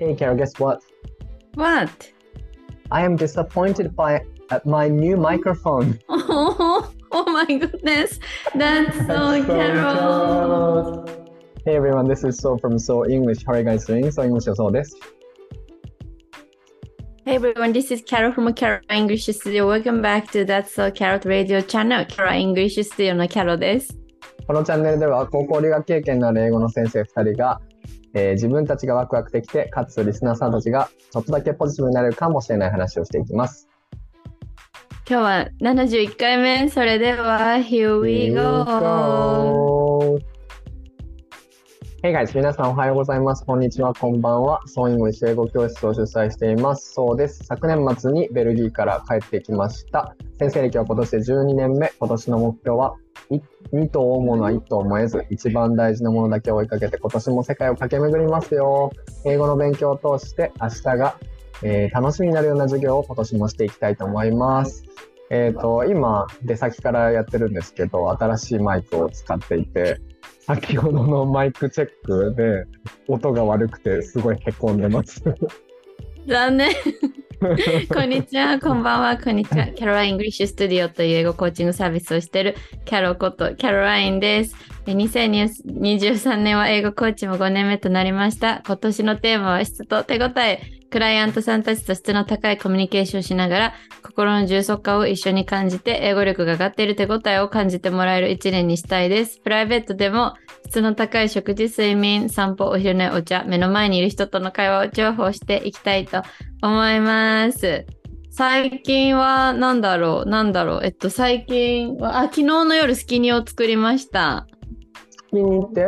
Hey, Carol, guess what? What? I am disappointed by at my new microphone. Oh, oh my goodness. That's so Carol. Hey everyone, this is So from So English. How are you guys doing? So English のそうです。 Hey everyone, this is Carol from Carol English Studio. Welcome back to That's So Carol Radio Channel. Carol English Studio の Carol です。このチャンネルでは高校留学経験のある英語の先生2人が、 えー自分たちがワクワクできて、かつリスナーさんたちがちょっとだけポジティブになれるかもしれない話をしていきます。今日は71回目。それでは、Here we go! Hey guys, 皆さんおはようございます。こんにちは、こんばんは。ソーイングリッシュ英語教室を主催しています。そうです。昨年末にベルギーから帰ってきました。先生歴は今年で12年目。今年の目標は、2頭を追うものは1頭燃えず、一番大事なものだけを追いかけて今年も世界を駆け巡りますよ。英語の勉強を通して明日が、えー楽しみになるような授業を今年もしていきたいと思います。えっ、と、今、出先からやってるんですけど、新しいマイクを使っていて、先ほどのマイクチェックで音が悪くてすごいへこんでます。残念。こんにちは、こんばんは、こんにちは。キャロライン・グリッシュ・スタジオという英語コーチングサービスをしているキャロことキャロラインです。2023年は英語コーチも5年目となりました。今年のテーマは質と手応え。クライアントさんたちと質の高いコミュニケーションをしながら、心の充足感を一緒に感じて、英語力が上がっている手応えを感じてもらえる一年にしたいです。プライベートでも、質の高い食事、睡眠、散歩、お昼寝、お茶、目の前にいる人との会話を重宝していきたいと思います。最近は、なんだろう、なんだろう、えっと、最近は、あ、昨日の夜スキニを作りました。気に入って？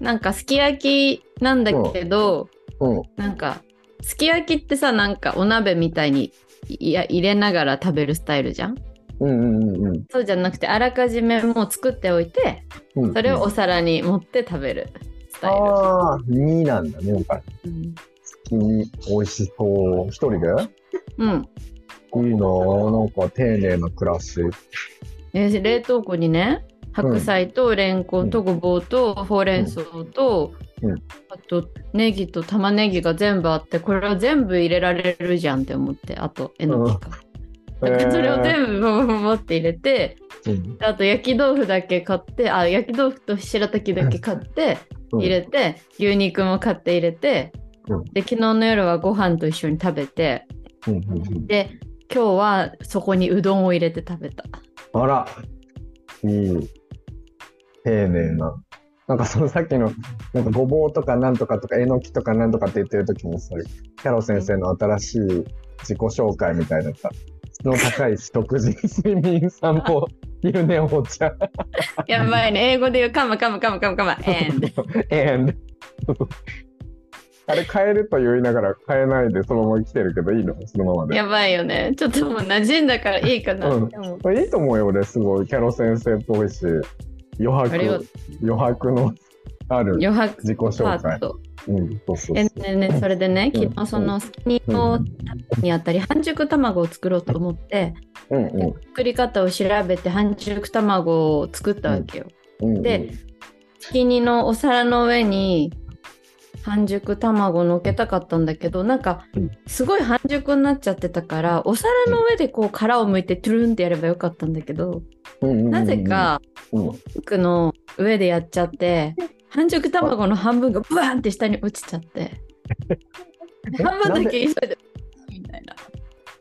なんか、すき焼きなんだけど、うん。なんか、すき焼きってさ、なんかお鍋みたいにいや入れながら食べるスタイルじゃん？うんうんうんうんそうじゃなくて、あらかじめもう作っておいて、うん。それをお皿に盛って食べるスタイル。ああ、2なんだね、やっぱり。うん好きに美味しそう。一人で？うん。いいなぁ。なんか丁寧な暮らし。えー冷凍庫にね白菜とレンコンとごぼうとほうれん草と、うん。あとネギと玉ねぎが全部あってこれは全部入れられるじゃんって思ってあとえのきか、だからそれを全部ボボボボって入れてうん。あと焼き豆腐だけ買ってあ焼き豆腐と白滝だけ買ってうん。入れて、牛肉も買って入れて、うんで昨日の夜はご飯と一緒に食べてうんうんうんで今日はそこにうどんを入れて食べた。あら、いい。丁寧な。なんかそのさっきの、なんかごぼうとかなんとかとか、えのきとかなんとかって言ってる時にさ、キャロ先生の新しい自己紹介みたいなさ、質の高い食事、睡眠、散歩、昼寝、お茶、やばいね。英語で言う、カムカムカムカムカム、and。and あれ変えると言いながら変えないでそのまま来てるけどいいの？そのままで。やばいよね。ちょっともう馴染んだからいいかなうん。いいと思うよ、俺、すごい。キャロ先生っぽいし、余白、余白のある余白自己パ紹介。うん、そうそうえそう。ねねそれでね、うん昨日そのスキニのにあたり半熟卵を作ろうと思って、うんうん作り方を調べて半熟卵を作ったわけよ。うんうん。でスキニのお皿の上に半熟卵乗っけたかったんだけどなんかうん。すごい半熟になっちゃってたからお皿の上でこう殻を剥いてトゥルンってやればよかったんだけど、うん。うんうんうんなぜ、かうん。ピンクの上でやっちゃって半熟卵の半分がブワーンって下に落ちちゃって半分だけ急いでみたいな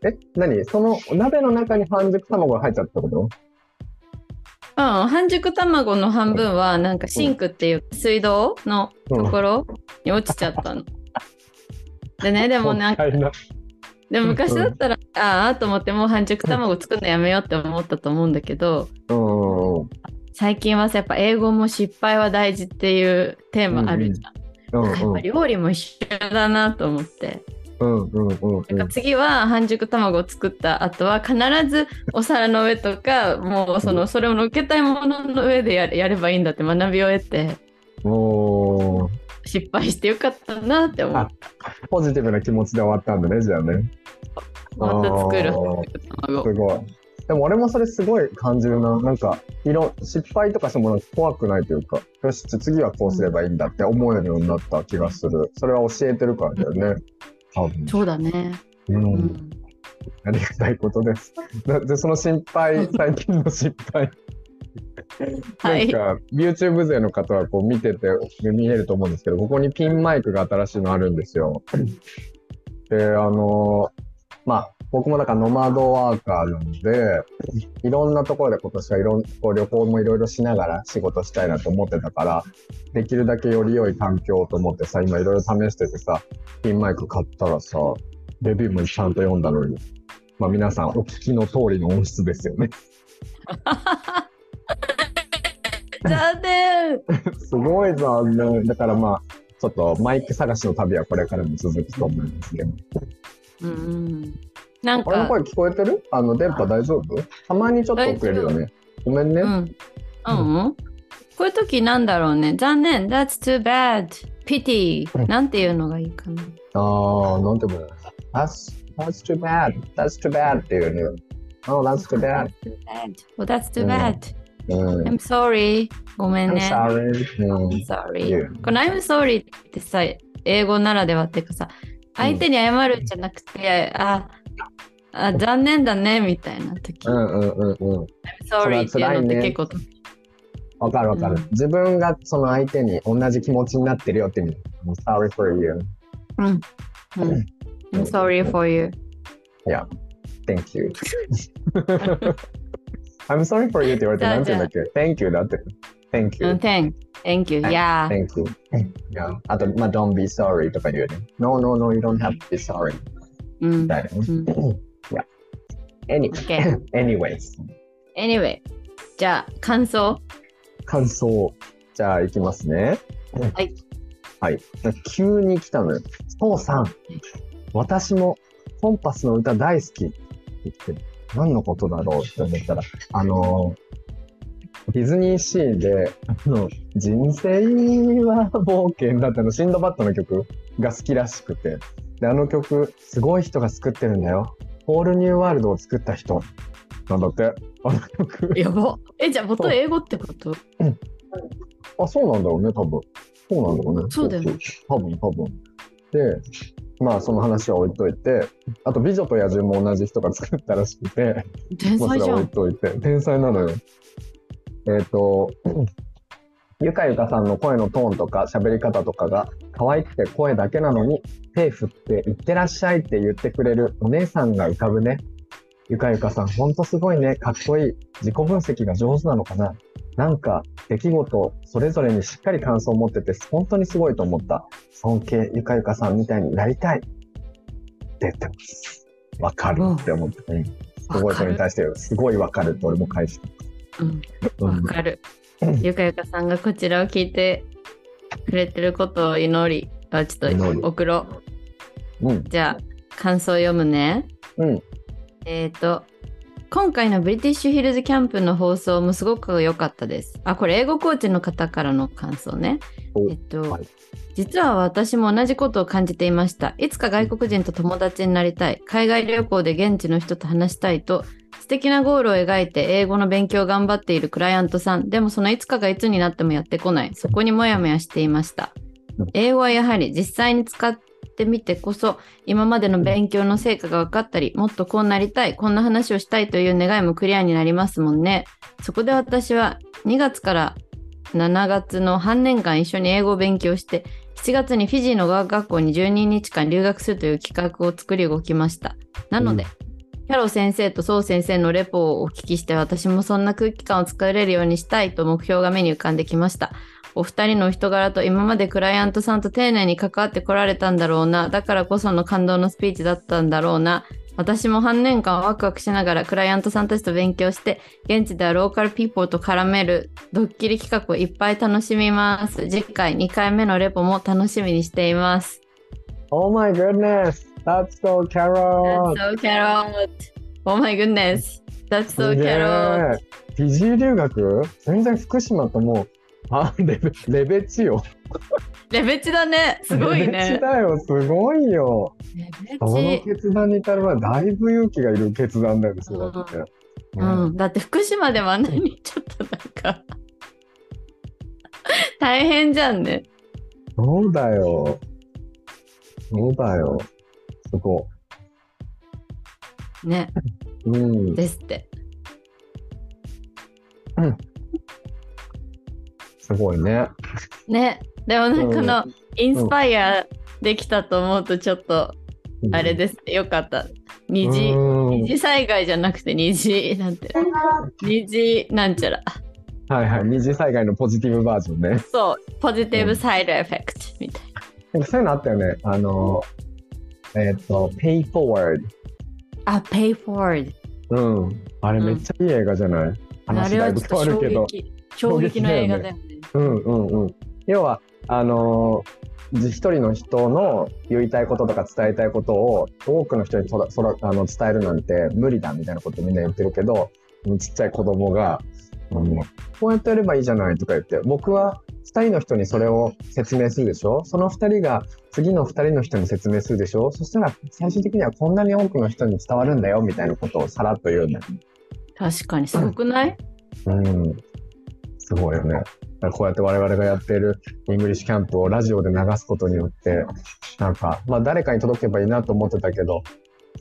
え、何？その鍋の中に半熟卵が入っちゃったこと？うん半熟卵の半分はなんかシンクっていう水道のところに落ちちゃったの。でねでもなんかでも昔だったら、ああと思ってもう半熟卵作るのやめようって思ったと思うんだけどうんうん最近はさやっぱ英語も失敗は大事っていうテーマあるじゃん。うんだからやっぱ料理も一緒だなと思って。うんうんうんなんか次は半熟卵を作った後は必ずお皿の上とかもうそのそれを乗っけたいものの上でやれやればいいんだって学びを得ておー失敗してよかったなって思うあ。ポジティブな気持ちで終わったんだね、じゃあね。また作るすごい。でも俺もそれすごい感じるな。なんか、いろ、失敗とかしてもなんか怖くないというか、よし、次はこうすればいいんだって思えるようになった気がする。それは教えてるからだよね。多分。そうだね。う。うんん。ありがたいことです。で、でその心配、最近の失敗。はいなんか、YouTube 勢の方はこう見てて見えると思うんですけど、ここにピンマイクが新しいのあるんですよ。で、あのまあ、僕もだからノマドワーカーなんで、いろんなところで今年はいろんこう旅行もいろいろしながら仕事したいなと思ってたから、できるだけより良い環境と思ってさ、今いろいろ試しててさ、ピンマイク買ったらさ、レビューもちゃんと読んだのに、まあ皆さんお聞きの通りの音質ですよね。残念 すごい残念。だからまあ、ちょっとマイク探しの旅はこれからも続くと思いますけど。うんうん。なんか。声聞こえてる？あの電波大丈夫？たまにちょっと。ごめんね。うん。うん、こういう時なんだろうね。残念。なんていうのがいいかな。ああ、なんていうの that's, ?That's too bad. That's too bad. っていうね。Oh, that's too bad. Oh, that's。英語ならではっていうかさ、相手に謝るじゃなくて、あ、mm. あ、残念だね、みたいな時。うんうんうんうん。Sorry っていうのって結構、わかるわかる、うん自分がその相手に同じ気持ちになってるよって意味。I'm sorry for you. うん。うん。I'm sorry for you. Yeah. Thank you. I'm sorry for you って言われてなんて言うんだっけ ?Thank you だって。Thank うん you. Thank, thank you. はい Yeah. Thank you. Yeah. あと、まあ、don't be sorry とか言うね。No, no, no, you don't have to be sorry. うんみ。たいなね。うん. Any, Okay. anyways. Anyway. じゃあ、感想？感想。じゃあ、いきますね。はい。はい。急に来たのよ。父さん、私もコンパスの歌大好きって言って、何のことだろうって思ったら、あのディズニーシーで、あの、人生は冒険だってあの、シンドバッドの曲が好きらしくて、で、あの曲、すごい人が作ってるんだよ。ホールニューワールドを作った人なんだって。あの曲。やば。え、じゃあ、元英語ってこと？あ、そうなんだろうね、多分。そうなんだろうね。そうだよね多分、多分。で、まあ、その話は置いといて、あと、美女と野獣も同じ人が作ったらしくて、天才じゃん。といて、天才なのよ。えっ、と、ゆかゆかさんの声のトーンとか喋り方とかが可愛くて声だけなのに手振っていってらっしゃいって言ってくれるお姉さんが浮かぶね。ゆかゆかさんほんとすごいね。かっこいい。自己分析が上手なのかな。なんか出来事それぞれにしっかり感想を持ってて本当にすごいと思った。尊敬ゆかゆかさんみたいになりたい。って言ってます。わかるって思って。うんすごいそれに対してすごいわかるって俺も返して。うん。うんわかる。ゆかゆかさんがこちらを聞いてくれてることを祈り、あちょっと送ろう。うん。じゃあ、感想を読むね。うん。えっ、と、今回のブリティッシュヒルズキャンプの放送もすごく良かったです。あ、これ英語コーチの方からの感想ね。おえっと、はい実は私も同じことを感じていました。いつか外国人と友達になりたい。海外旅行で現地の人と話したいと、素敵なゴールを描いて英語の勉強を頑張っているクライアントさん。でもそのいつかがいつになってもやってこない。そこにもやもやしていました。英語はやはり実際に使ってみてこそ、今までの勉強の成果が分かったり、もっとこうなりたい、こんな話をしたいという願いもクリアになりますもんね。そこで私は2月から7月の半年間一緒に英語を勉強して、7月にフィジーの語学学校に12日間留学するという企画を作り動きました。なので、キャロ先生とソウ先生のレポをお聞きして私もそんな空気感を作れるようにしたいと目標が目に浮かんできました。お二人の人柄と今までクライアントさんと丁寧に関わってこられたんだろうな。だからこその感動のスピーチだったんだろうな。私も半年間ワクワクしながらクライアントさんたちと勉強して、現地ではローカルピーポーと絡めるドッキリ企画をいっぱい楽しみます。次回2回目のレポも楽しみにしています。Oh my goodness! That's so Carol! That's so carrot! Oh my goodness! That's so carrot! えフィジー留学？全然福島ともう、あ、レベ、レベチよ。レベチだねすごいレベチねだよ、すごいよ。レベこのチ決断に至るはだいぶ勇気がいる決断だよね、それだって。うん、だって福島でもあんなにちょっとなんか 大変じゃんね。そうだよ。そうだよ。すごね、い。うん。ですって。すごいね。ね、でもなんかこのインスパイアできたと思うとちょっとあれですね、よかった。二次、うん二次災害じゃなくて二次、なんて、二次なんちゃら。はいはい。二次災害のポジティブバージョンね。そう、ポジティブサイドエフェクトみたいなんかそういうのあったよね。あの、えっ、と、Pay Forward。な。あ、pay forward。うん。あれめっちゃいい映画じゃない、あ話だいぶ変わるけど。撃、衝撃の映画だよね。うんうんうん。要は、あのー一人の人の言いたいこととか伝えたいことを多くの人にとだそらあの伝えるなんて無理だみたいなことみんな言ってるけど、ちっちゃい子供が、うんこうやってやればいいじゃないとか言って、僕は2人の人にそれを説明するでしょ？その2人が次の2人の人に説明するでしょ？そしたら最終的にはこんなに多くの人に伝わるんだよみたいなことをさらっと言うんだよね。確かにすごくない、うん。すごいよね。こうやって我々がやっているイングリッシュキャンプをラジオで流すことによって、なんか、まあ誰かに届けばいいなと思ってたけど、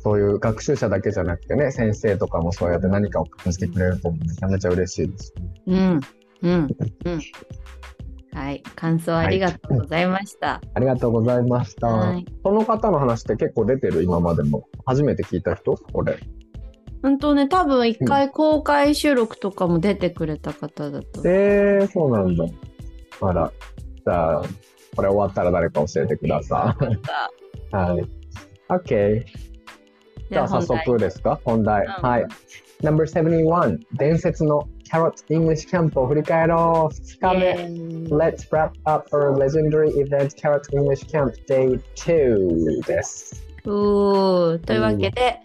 そういう学習者だけじゃなくてね、先生とかもそうやって何かを感じてくれるとめちゃめちゃ嬉しいです。うん、うん、うん。はい、感想ありがとうございました。ありがとうございました。はい。その方の話って結構出てる？今までも。初めて聞いた人？これ。本当ね、多分一回公開収録とかも出てくれた方だと。えー、そうなんだ。あら。じゃあ、これ終わったら誰か教えてください。はい。OK。じゃあ早速ですか？本題。うんはい。Number 71伝説の Carrot English Camp を振り返ろう。2日目。Let's wrap up our legendary event Carrot English Camp Day 2です。おーというわけで、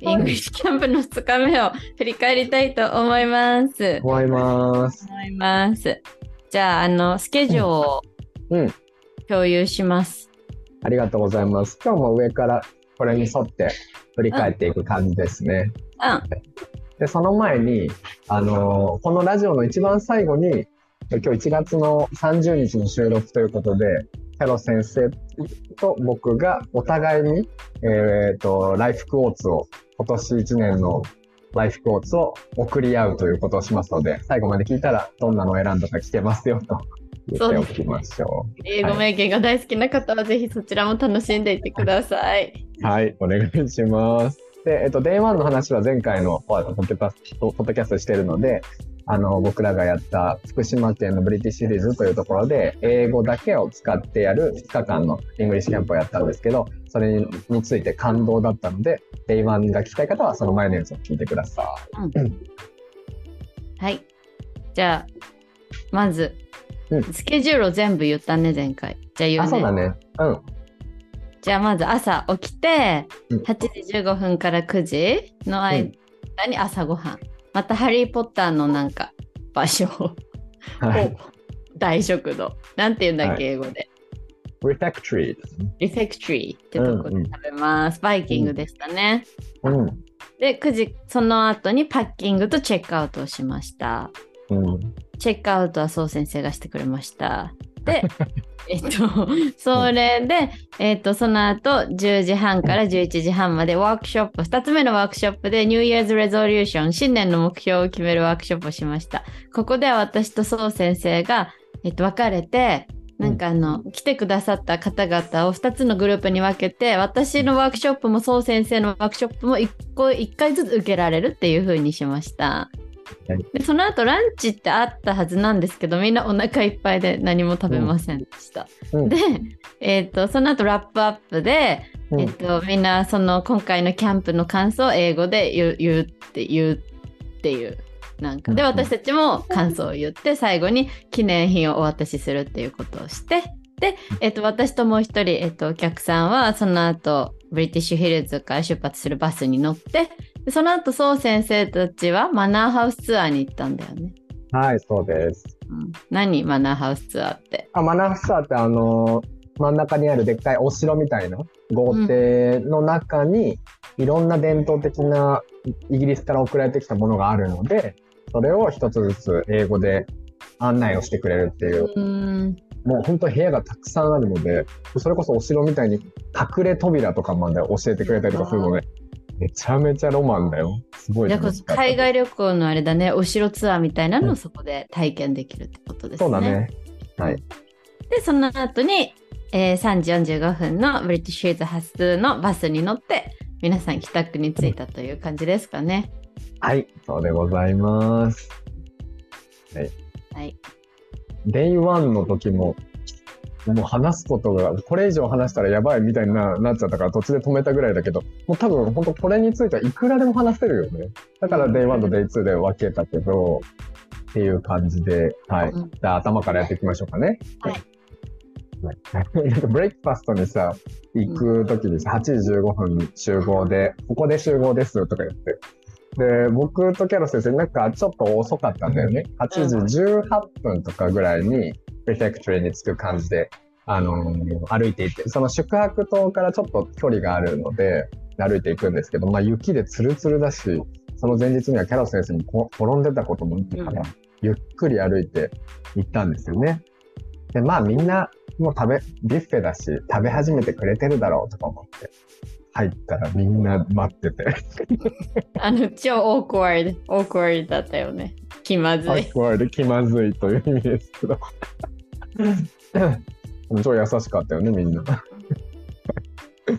イングリッシュキャンプの2日目を振り返りたいと思います。思います。思います。じゃあ、あの、スケジュールをうん。共有します。ありがとうございます。今日も上からこれに沿って振り返っていく感じですね。うん。で、その前に、あのーこのラジオの一番最後に、今日1月の30日の収録ということで、キャロ先生と僕がお互いに、えっ、と、 life quotes を、今年1年の life quotes を送り合うということをしますので、最後まで聞いたらどんなのを選んだか聞けますよと言っておきましょ英語名言が大好きな方はぜひそちらも楽しんでいってください。う。はい、お願いします。で、えっと、Day1 の話は前回のポッドキャストしてるので、あの、僕らがやった福島県のブリティッシュヒルズというところで、英語だけを使ってやる2日間のイングリッシュキャンプをやったんですけど、それにについて感動だったので、Day1 が聞きたい方はその前のやつを聞いてくださはい。じゃあ、まず、うんスケジュールを全部言ったね、前回。じゃあい。言うね。あ、そうだね。うん。じゃあまず朝起きて、うん8時15分から9時の間に朝ごはん。またハリー・ポッターのなんか場所を、はい。大食堂。なんて言うんだっけ、は英語で。Refectory ですね。リフェクトリーってとこでうんうん食べます。バイキングでしたね。うん。で、9時、その後にパッキングとチェックアウトをしました。うん。チェックアウトはそう先生がしてくれました。で、えっと、それで、えっと、その後、10時半から11時半までワークショップ、2つ目のワークショップで New Year's Resolution、新年の目標を決めるワークショップをしました。ここでは私とそう先生が、えっと、別れて、なんかあの、来てくださった方々を2つのグループに分けて、私のワークショップもそう先生のワークショップも1個、1回ずつ受けられるっていう風にしました。はい。でその後ランチってあったはずなんですけどみんなお腹いっぱいで何も食べませんでした。うん。で、えっとその後ラップアップで、うん。えっとみんなその今回のキャンプの感想を英語で言う言うって言うっていうなんか。で私たちも感想を言って最後に記念品をお渡しするっていうことをしてで、えっと私ともう一人、えっとお客さんはその後ブリティッシュヒルズから出発するバスに乗ってでその後そう先生たちはマナーハウスツアーに行ったんだよね。はい、そうです。うん、何？マナーハウスツアーって。あ、マナースターってあのー真ん中にあるでっかいお城みたいな豪邸の中に、いろんな伝統的なイギリスから送られてきたものがあるので、それを一つずつ英語で案内をしてくれるっていう、うん。もう本当部屋がたくさんあるので、それこそお城みたいに隠れ扉とかまで教えてくれたりとかするので、めちゃめちゃロマンだよ。すごいじゃあ楽しかった海外旅行のあれだね、お城ツアーみたいなのをそこで体験できるってことですね。そうだね。はい。で、その後に、えー3時45分のブリティッシュヒルズ発のバスに乗って、皆さん帰宅に着いたという感じですかね。はい、そうでございます。はい。 Day one の時も、もう話すことが、これ以上話したらやばいみたいにななっちゃったから途中で止めたぐらいだけど、もう多分本当これについてはいくらでも話せるよね。だから Day one と Day two で分けたけど、っていう感じで、はい。うんじゃあ頭からやっていきましょうかね。はいはい。なんかブレイクファストにさ、行く時にさ、8時15分に集合で、ここで集合ですとか言って。で、僕とキャロ先生、なんかちょっと遅かったんだよね。8時18分とかぐらいに、プレフェクトリーに着く感じで、あのー歩いていって、その宿泊棟からちょっと距離があるので、歩いていくんですけど、まあ雪でツルツルだし、その前日にはキャロ先生にこ転んでたこともあったから、うんゆっくり歩いて行ったんですよね。で、まあみんなもう食べ、ビュッフェだし、食べ始めてくれてるだろうとか思って、入ったらみんな待ってて、あの、超オークワード、オークワードだったよね。気まずい。これで気まずいという意味ですけど。超優しかったよね、みんな。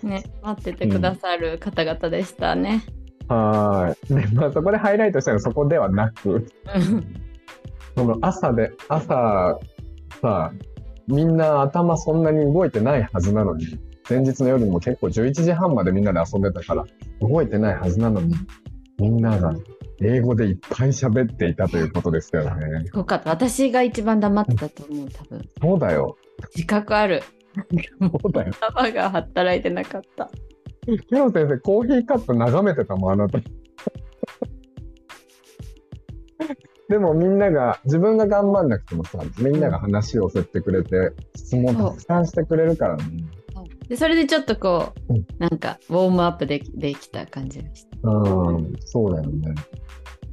ね、待っててくださる方々でしたね。はーい。で、まあそこでハイライトしたのはそこではなく、うんその朝で、朝、さ、みんな頭そんなに動いてないはずなのに、前日の夜も結構11時半までみんなで遊んでたから、動いてないはずなのに、みんなが英語でいっぱい喋っていたということですよね。すごかった。私が一番黙ってたと思う、多分。そうだよ。自覚ある。そうだよ。頭が働いてなかった。ケロ先生、コーヒーカップ眺めてたもん、あなた。でもみんなが、自分が頑張んなくてもさ、みんなが話を振ってくれて、質問たくさんしてくれるからね。でそれでちょっとこう、うんなんかウォームアップできできた感じがした。うん、そうだよね。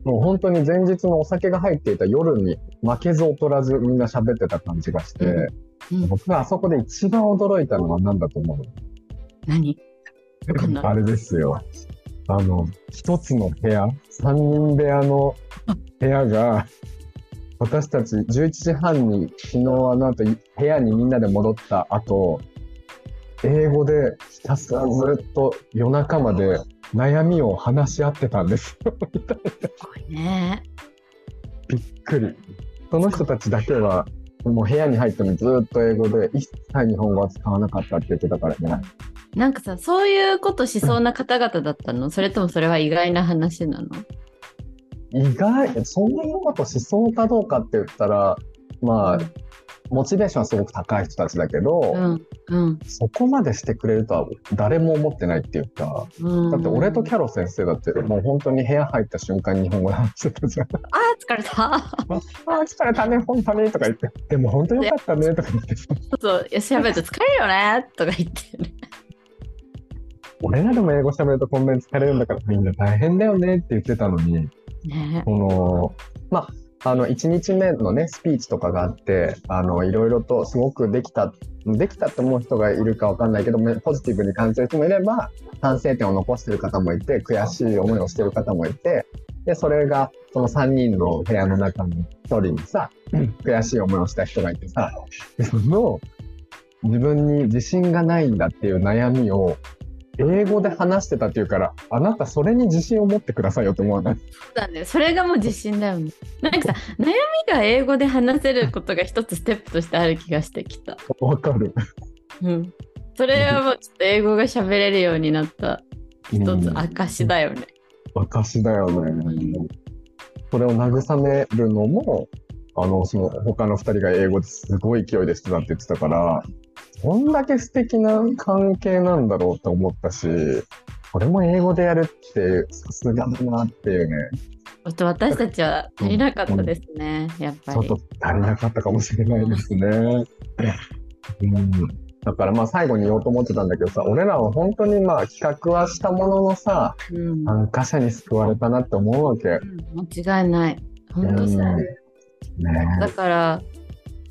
もう本当に前日のお酒が入っていた夜に負けず劣らずみんな喋ってた感じがして、うん、僕があそこで一番驚いたのは何だと思う何？あれですよ。あの、一つの部屋、三人部屋の部屋が、私たち11時半に昨日あの後い部屋にみんなで戻った後、英語でひたすらずっと夜中まで悩みを話し合ってたんですよ。みたいなすごいね。びっくり。その人たちだけは、もう部屋に入ってもずっと英語で一切日本語は使わなかったって言ってたからね。なんかさ、そういうことしそうな方々だったの？それともそれは意外な話なの？意外、そんなことしそうかどうかって言ったら、まあ、モチベーションはすごく高い人たちだけど、うん、うん、そこまでしてくれるとは誰も思ってないっていうか、うん。だって俺とキャロ先生だってもう本当に部屋入った瞬間に日本語で話してたじゃん。あー疲れた。ああ、疲れたね、本当にとか言って。でも本当によかったねとか言ってさ。そう、よし、喋ると疲れるよねとか言ってね。俺らでも英語喋るとこんなに疲れるんだからみんな大変だよねって言ってたのに、ねこの、まあ、あの、1日目のね、スピーチとかがあって、あの、いろいろとすごくできた、できたって思う人がいるかわかんないけど、ポジティブに感じる人もいれば、反省点を残してる方もいて、悔しい思いをしてる方もいて、で、それが、その3人の部屋の中の1人にさ、悔しい思いをした人がいてさ、でその、自分に自信がないんだっていう悩みを、英語で話してたっていうから、あなたそれに自信を持ってくださいよって思わない？そうだね。それがもう自信だよね。なんかさ、悩みが英語で話せることが一つステップとしてある気がしてきた。わかる。うん。それはもうちょっと英語が喋れるようになった一つ証だよね。証だよね。それを慰めるのも、あの、その他の二人が英語ですごい勢いでしてたって言ってたから、どんだけ素敵な関係なんだろうって思ったし、これも英語でやるってさすがだなっていうね、ちょっと私たちは足りなかったですね、やっぱり。ちょっと足りなかったかもしれないですね。うん、だからまあ最後に言おうと思ってたんだけどさ、俺らは本当にまあ企画はしたもののさ、うん、参加者に救われたなって思うわけ。間違いない。本当そう。ねだから、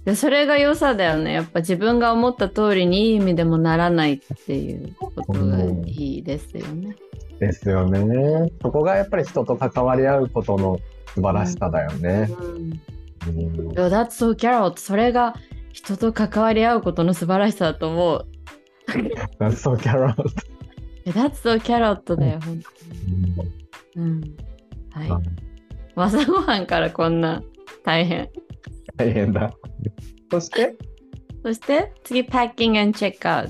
でそれが良さだよね。やっぱ自分が思った通りにいい意味でもならないっていうことがいいですよね。ですよね。そこがやっぱり人と関わり合うことの素晴らしさだよね。うん、うん、That's so carrot. それが人と関わり合うことの素晴らしさだと思う。That's so carrot. That's so carrot だよ、本当に。うん。はい。朝ごはんからこんな大変。大変だ。そして、そして？次、packing and check out。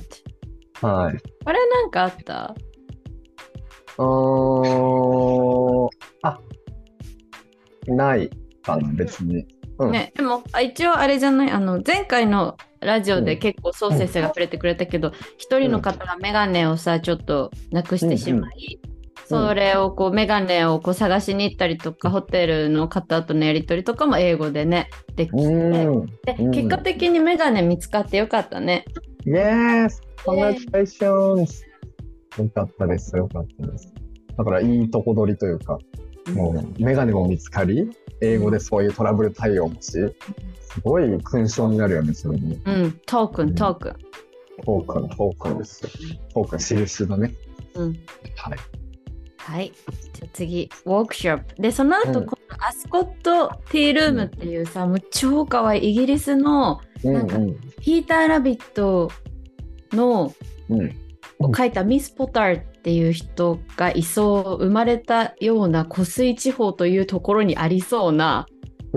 はい。これなんかあった？うーん。あ、ないかな、別に。うん。ね、でもあ一応あれじゃない？あの前回のラジオでうん結構そう先生が触れてくれたけど一、人の方がメガネをさちょっとなくしてしまい、それをこうメガネをこう探しに行ったりとかホテルの方とのやり取りとかも英語でねできて、うん。でうん結果的にメガネ見つかってよかったね。Yes! Congratulations! よかったです、よかったです。だからいいとこ取りというか、もうメガネも見つかり、英語でそういうトラブル対応もし、すごい勲章になるよね、それに。うん、トークントークン。トークン、トークンですよ。トークン、印だね。うんはい。はい。じゃあ次、ウォークショップ。で、その後、うんこのアスコットティールームっていうさ、もう超かわいいイギリスのうんなんかピーター・ラビットのうん。うん。を書いたミス・ポターっていう人がいそう生まれたような湖水地方というところにありそうな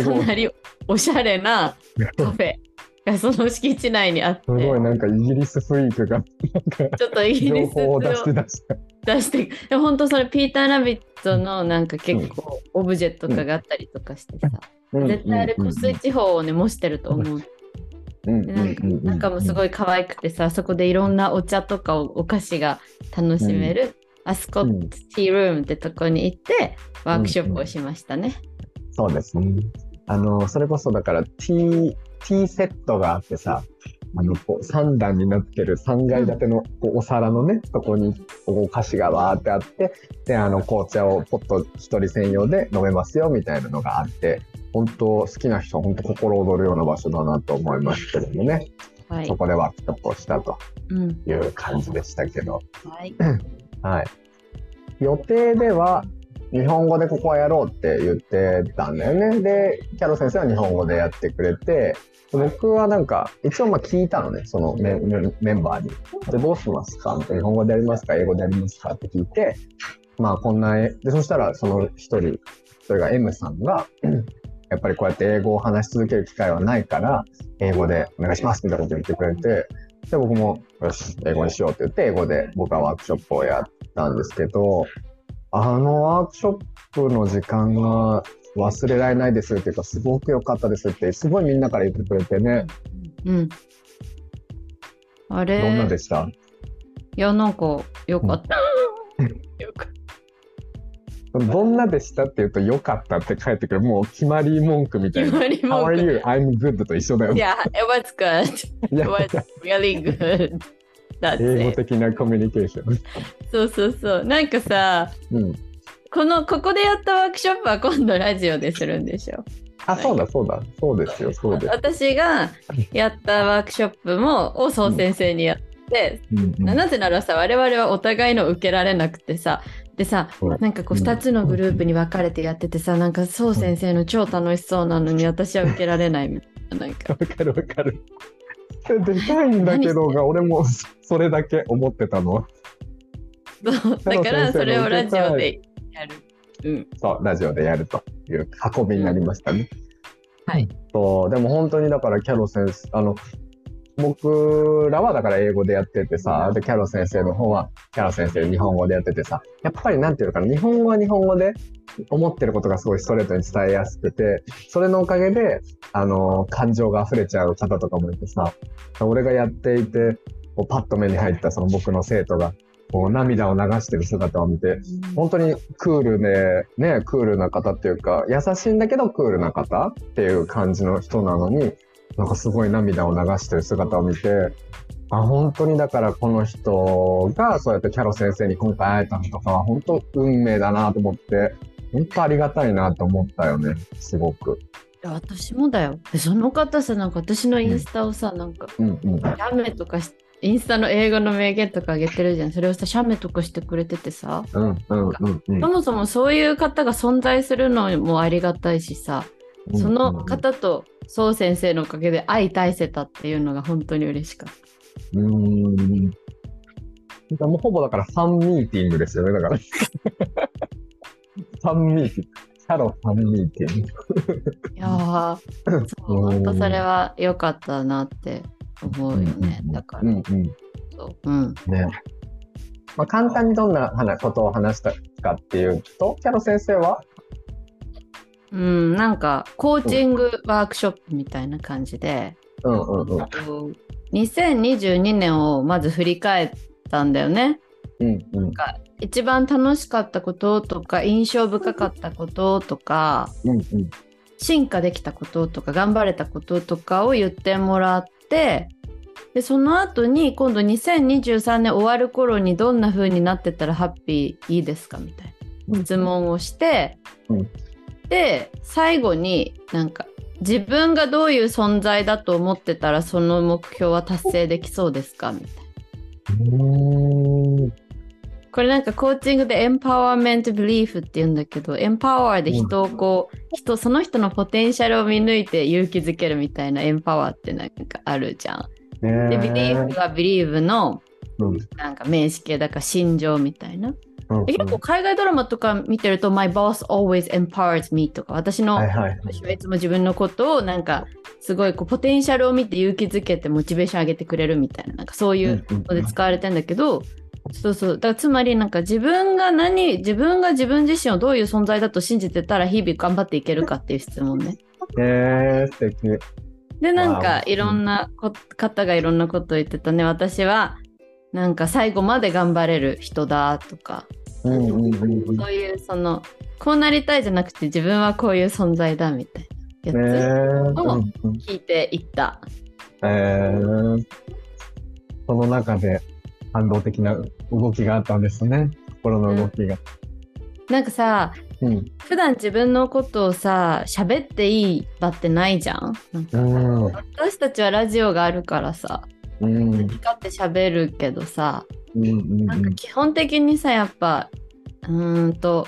かなりおしゃれなカフェがその敷地内にあって。すごいなんかイギリスフリークが、ちょっとイギ情リス報を出しをて出した。出して。でも本当それピーター・ラビットのなんか結構オブジェとかがあったりとかしてさ、絶対あれ湖水地方をね模してると思う。うん。でなんか中もすごい可愛くてさそこでいろんなお茶とかおお菓子が楽しめる、アスコットティールームってとこに行ってワークショップをしましたね。そうですね。あの、それこそだから、ティー、ティーセットがあってさ、あの、こう、3段になってる3階建てのこうお皿のね、そこにお菓子がわーってあって、で、あの、紅茶をポット一人専用で飲めますよ、みたいなのがあって、本当好きな人は本当心躍るような場所だなと思いますけれどもね、はいそ。こでワークショップをしたとうん。いう感じでしたけど、はい。はい。予定では、日本語でここはやろうって言ってたんだよね。で、キャロ先生は日本語でやってくれて、僕はなんか、一応まあ聞いたのね、そのメンバーに。で、どうしますか？日本語でやりますか英語でやりますか？って聞いて、まあこんな、で、そしたらその一人、それが M さんが、やっぱりこうやって英語を話し続ける機会はないから、英語でお願いしますみたいなこと言ってくれて、で、僕も、よし、英語にしようって言って、英語で僕はワークショップをやったんですけど、あのワークショップの時間が忘れられないですっていうか、すごく良かったですって、すごいみんなから言ってくれてね、うん。あれどんなでした？いや、なんか、よかった。よかっどんなでしたって言うと、良かったって返ってくる、もう決まり文句みたた。いな。決まり How 文 are 句。you? I'm good と一緒だよいね。や、it was good. い It was really good. That's 英語.的なコミュニケーション。そうそうそう。なんかさ、うん。この、ここでやったワークショップは今度ラジオでするんでしょ？あ、そうだ、そうだ。そうですよ、そうです。私がやったワークショップも、をそう先生にやって、うんうんなぜならさ我々はお互いの受けられなくてさでさうんなんかこううん2つのグループに分かれてやっててさなんかそう先生の超楽しそうなのに私は受けられないみたいななんかわかるわかる。でかいんだけどが、俺もそれだけ思ってたの。だからそれをラジオでやる。うん、そう、ラジオでやるという運びになりましたね。はい。そう、でも本当にだからキャロ先生、あの、僕らはだから英語でやっててさ、で、キャロ先生の方は、キャロ先生日本語でやっててさ、やっぱりなんていうのかな、日本語は日本語で思ってることがすごいストレートに伝えやすくて、それのおかげで、あの、感情が溢れちゃう方とかもいてさ、俺がやっていて、こうパッと目に入ったその僕の生徒が、こう涙を流してる姿を見て、本当にクールで、ね、クールな方っていうか、優しいんだけどクールな方っていう感じの人なのに、なんかすごい涙を流してる姿を見て、あ本当にだからこの人がそうやってキャロ先生に今回会えたのとかは本当運命だなと思って、本当ありがたいなと思ったよね、すごく。いや私もだよ。でその方さ、なんか私のインスタをさ、なんか、うんうん。シャメとかし、インスタの英語の名言とかあげてるじゃん。それをさ、シャメとかしてくれててさ、うんうんうんうんそもそもそういう方が存在するのもありがたいしさ、その方とそう先生のおかげで相対せたっていうのが本当に嬉しかった。うーん。もうほぼだからファンミーティングですよね、だから。ファンミーティング。キャロファンミーティング。いやー、そう、うん本当それは良かったなって思うよね。だから、うんうん。そううん。ね。まあ、簡単にどんな話ことを話したかっていうと、キャロ先生はうん、なんかコーチングワークショップみたいな感じで、うんうんうん。2022年をまず振り返ったんだよね。うんうん一番楽しかったこととか印象深かったこととかうんうん。進化できたこととか頑張れたこととかを言ってもらってでその後に今度2023年終わる頃にどんな風になってたらハッピーいいですかみたいな質問をして、うんで最後になんか自分がどういう存在だと思ってたらその目標は達成できそうですか？みたいな。これなんかコーチングでエンパワーメントビリーフって言うんだけどエンパワーで人をこう、人その人のポテンシャルを見抜いて勇気づけるみたいなエンパワーってなんかあるじゃん。でビリーフがビリーフのうんなんか名詞形だから心情みたいな。結構海外ドラマとか見てると My boss always empowers me とか私の、はいはい。私はいつも自分のことをなんかすごいこうポテンシャルを見て勇気づけてモチベーション上げてくれるみたいななんかそういうので使われてんだけど、そうそうだからつまりなんか自分が何自分が自分自身をどういう存在だと信じてたら日々頑張っていけるかっていう質問ね。えー、素敵。でなんかいろんなこ方がいろんなことを言ってたね私はなんか最後まで頑張れる人だとかうんうんうんうん。そういうそのこうなりたいじゃなくて自分はこういう存在だみたいえなやー、つをうんうん聞いていった。えー、その中で感動的な動きがあったんですね。心の動きが。なんかさうん。普段自分のことをさ喋っていい場ってないじゃん？ん。私たちはラジオがあるからさうん。光って喋るけどさうん。うん。なんか基本的にさやっぱうーんと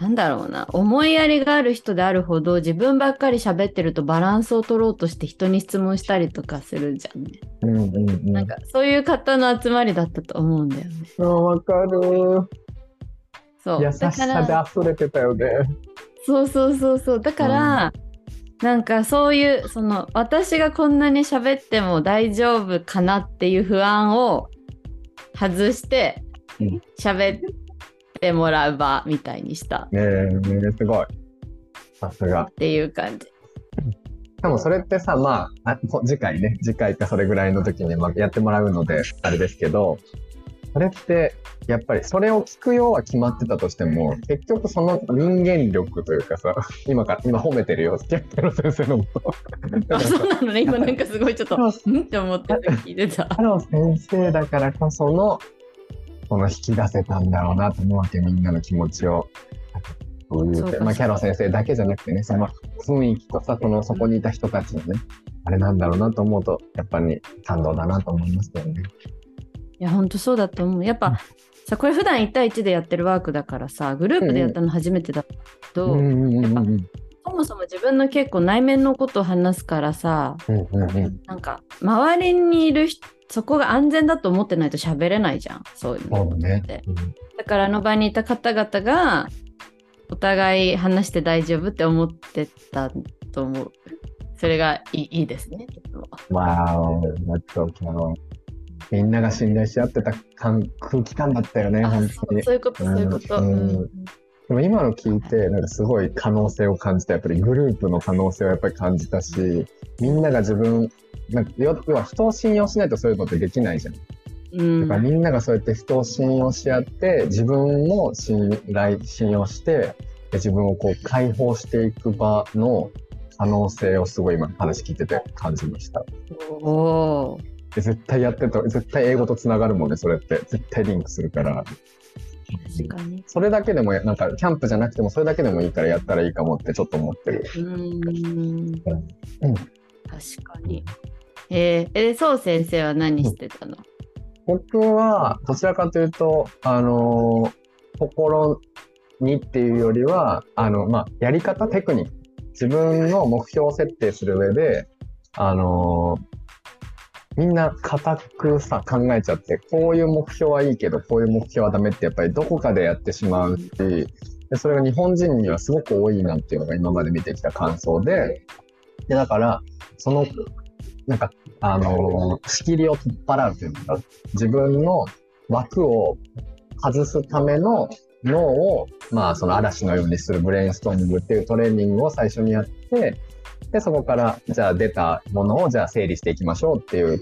なんだろうな思いやりがある人であるほど自分ばっかり喋ってるとバランスを取ろうとして人に質問したりとかするじゃんね。うん。うん。うん。なんかそういう方の集まりだったと思うんだよね。あわかる。そう優しさだからで溢れてたよね。そうそうそうそうだから、なんかそういうその私がこんなに喋っても大丈夫かなっていう不安を外してうん喋ってもらう場みたいにしたねえ、ねえすごい。さすがっ。ていう感じ。でもそれってさ、まあ、次回ね、次回かそれぐらいの時にまあやってもらうので、あれですけど、それって、やっぱりそれを聞くようは決まってたとしても、結局その人間力というかさ、今から、今褒めてるよ、キャロ先生のこと。あそうなのね今なんかすごいちょっとそうん？って思ってて聞いてた。キャロ先生だからこその、この引き出せたんだろうなと思うわけ、みんなの気持ちを。まあ、キャロ先生だけじゃなくてね、その雰囲気とさ、そのそこにいた人たちのね、あれなんだろうなと思うと、やっぱり感動だなと思いますけどね。いやほんとそうだと思う。やっぱ、うんさこれ普段1対1でやってるワークだからさグループでやったの初めてだけど、うんうんうんうんそもそも自分の結構内面のことを話すからさうんうんうんなんか周りにいる人そこが安全だと思ってないと喋れないじゃんそういうのそうだねって。だからあの場にいた方々がお互い話して大丈夫って思ってたと思う。それがいいいいですね。わーお、なっとキャロ。みんなが信頼し合ってた感空気感だったよね、あ本当に。そういうこと、そういうこと。うんうんでも今の聞いて、なんかすごい可能性を感じた。やっぱりグループの可能性をやっぱり感じたし、みんなが自分、なんか要要は人を信用しないとそういうのってできないじゃん。うんだからみんながそうやって人を信用し合って、自分も信頼、信用して、で自分をこう解放していく場の可能性をすごい今話聞いてて感じました。おー絶対やってた、絶対英語とつながるもんね、それって。絶対リンクするから。確かに。それだけでも、なんか、キャンプじゃなくても、それだけでもいいからやったらいいかもってちょっと思ってる。うん確かに。えー、え、そう先生は何してたの？僕は、どちらかというと、あのー心にっていうよりは、あの、まあ、やり方、テクニック。自分の目標を設定する上で、あのーみんな固くさ、考えちゃって、こういう目標はいいけど、こういう目標はダメって、やっぱりどこかでやってしまうし、でそれが日本人にはすごく多いなっていうのが今まで見てきた感想で、で、だから、その、なんか、あの仕切りを取っ払うというか、自分の枠を外すための脳を、まあ、その嵐のようにするブレインストーミングっていうトレーニングを最初にやって、で、そこから、じゃあ出たものを、じゃあ整理していきましょうっていう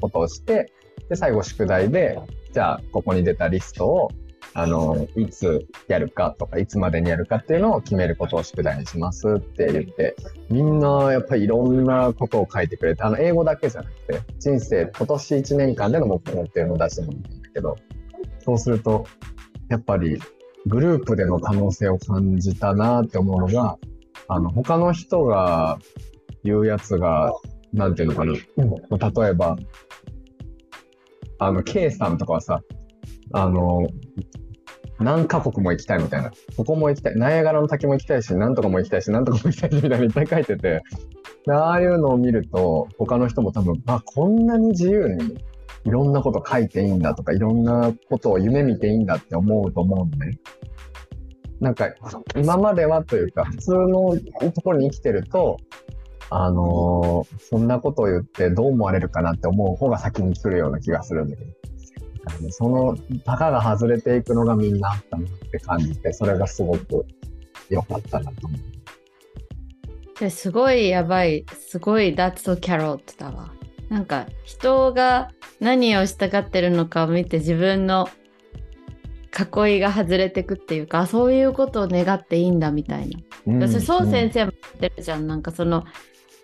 ことをして、で、最後宿題で、じゃあ、ここに出たリストを、あの、いつやるかとか、いつまでにやるかっていうのを決めることを宿題にしますって言って、みんなやっぱりいろんなことを書いてくれて、あの、英語だけじゃなくて、人生、今年1年間での目標っていうのを出してもらったんだけど、そうすると、やっぱりグループでの可能性を感じたなって思うのが、あの、他の人が言うやつが、なんていうのかな、例えば、あの、K さんとかはさ、あの、何カ国も行きたいみたいな。ここも行きたい。ナイアガラの滝も行きたいし、なんとかも行きたいし、なんとかも行きたいし、みたいないっぱい書いてて、でああいうのを見ると、他の人も多分、あ、こんなに自由にいろんなこと書いていいんだとか、いろんなことを夢見ていいんだって思うと思うのね。なんか、今まではというか、普通のところに生きてると、あのーそんなことを言ってどう思われるかなって思う方が先に来るような気がするんだけど。その、たかが外れていくのがみんなあったなって感じて、それがすごく良かったなと思う。ですごいやばい、すごい That's so carrot だわ。なんか人が何をしたがってるのかを見て自分の囲いが外れてくっていうか、あそういうことを願っていいんだみたいな。うんそう先生も言ってるじゃん。なんかその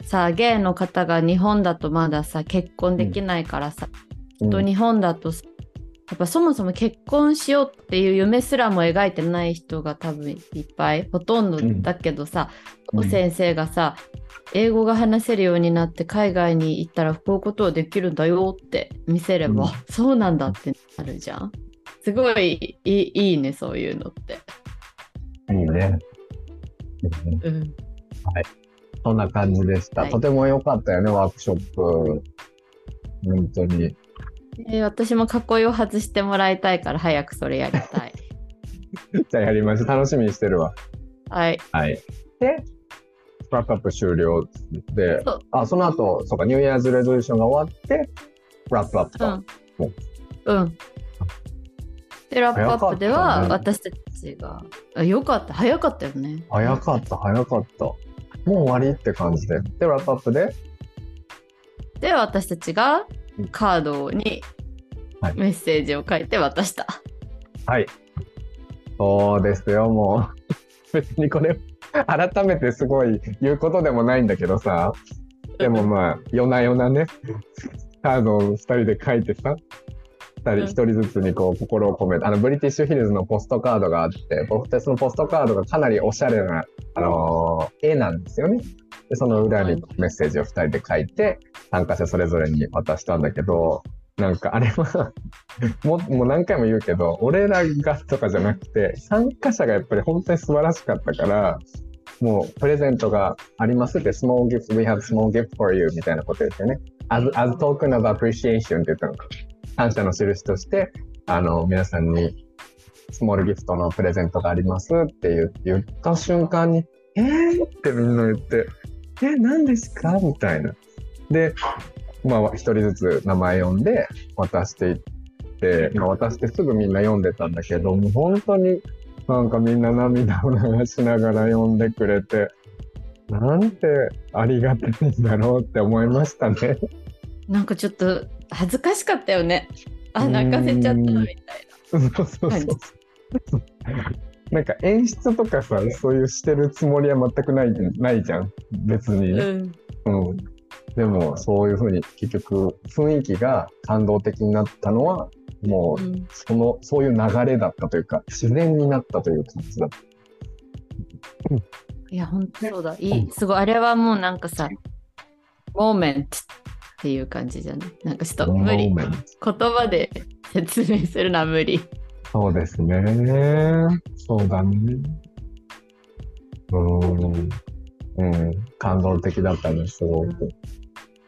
さ、ゲイの方が日本だとまださ、結婚できないからさ、うん。と日本だとさやっぱそもそも結婚しようっていう夢すらも描いてない人が多分いっぱいほとんどだけどさ、うん。先生がさ英語が話せるようになって海外に行ったらこういうことはできるんだよって見せれば、うん。そうなんだってなるじゃんすごいいいいいねそういうのって、いいね。うんうん、そんな感じでした。はいとても良かったよね、ワークショップ。本当に。えー私も囲いを外してもらいたいから早くそれやりたい じゃあやりましょう。楽しみにしてるわ。はいはい。で、スラップアップ終了でそう、あ、その後、そうか、ニューイヤーズレゾリューションが終わって、ラップアップか。うん。うん。で、ラップアップでは私たちが、あよかった、早かったよね。早かった、早かった。もう終わりって感じで。で、ラップアップで、で、私たちがうんカードにはいメッセージを書いて渡した。はい。そうですよ、もう。別にこれ、改めてすごい言うことでもないんだけどさ。でもまあ、夜な夜なね、カードを二人で書いてさ、人、一人ずつにこう心を込めて、あの、ブリティッシュヒルズのポストカードがあって、僕ってそのポストカードがかなりおしゃれな、あのー絵なんですよね。で、その裏にメッセージを二人で書いて、参加者それぞれに渡したんだけど、なんかあれはもう、もう何回も言うけど、俺らがとかじゃなくて、参加者がやっぱり本当に素晴らしかったから、もうプレゼントがありますって、small gift, we have small gift for you みたいなことですよね。as, as token of appreciation って言ったのか。感謝の印として、あの、皆さんにスモールギフトのプレゼントがありますって言言った瞬間に、えーってみんな言って、え、何ですか？みたいな。で、まあ、一人ずつ名前読んで渡していって、まあ、渡してすぐみんな読んでたんだけど、もう本当になんかみんな涙を 流しながら読んでくれて、なんてありがたいんだろうって思いましたね。なんかちょっと恥ずかしかったよね。あ、泣かせちゃったみたいそうそうそうなんか演出とかさ、そういうしてるつもりは全くないないじゃん、別に。うん。うん。でもそういうふうに結局雰囲気が感動的になったのはもううんそのそういう流れだったというか自然になったという感じだった。いや、本当そうだ。いい。すごい。あれはもうなんかさ、モーメントっていう感じじゃない？なんかちょっと無理。言葉で説明するのは無理。そうですね。そうだね。うーん。うん。感動的だったね、すごく。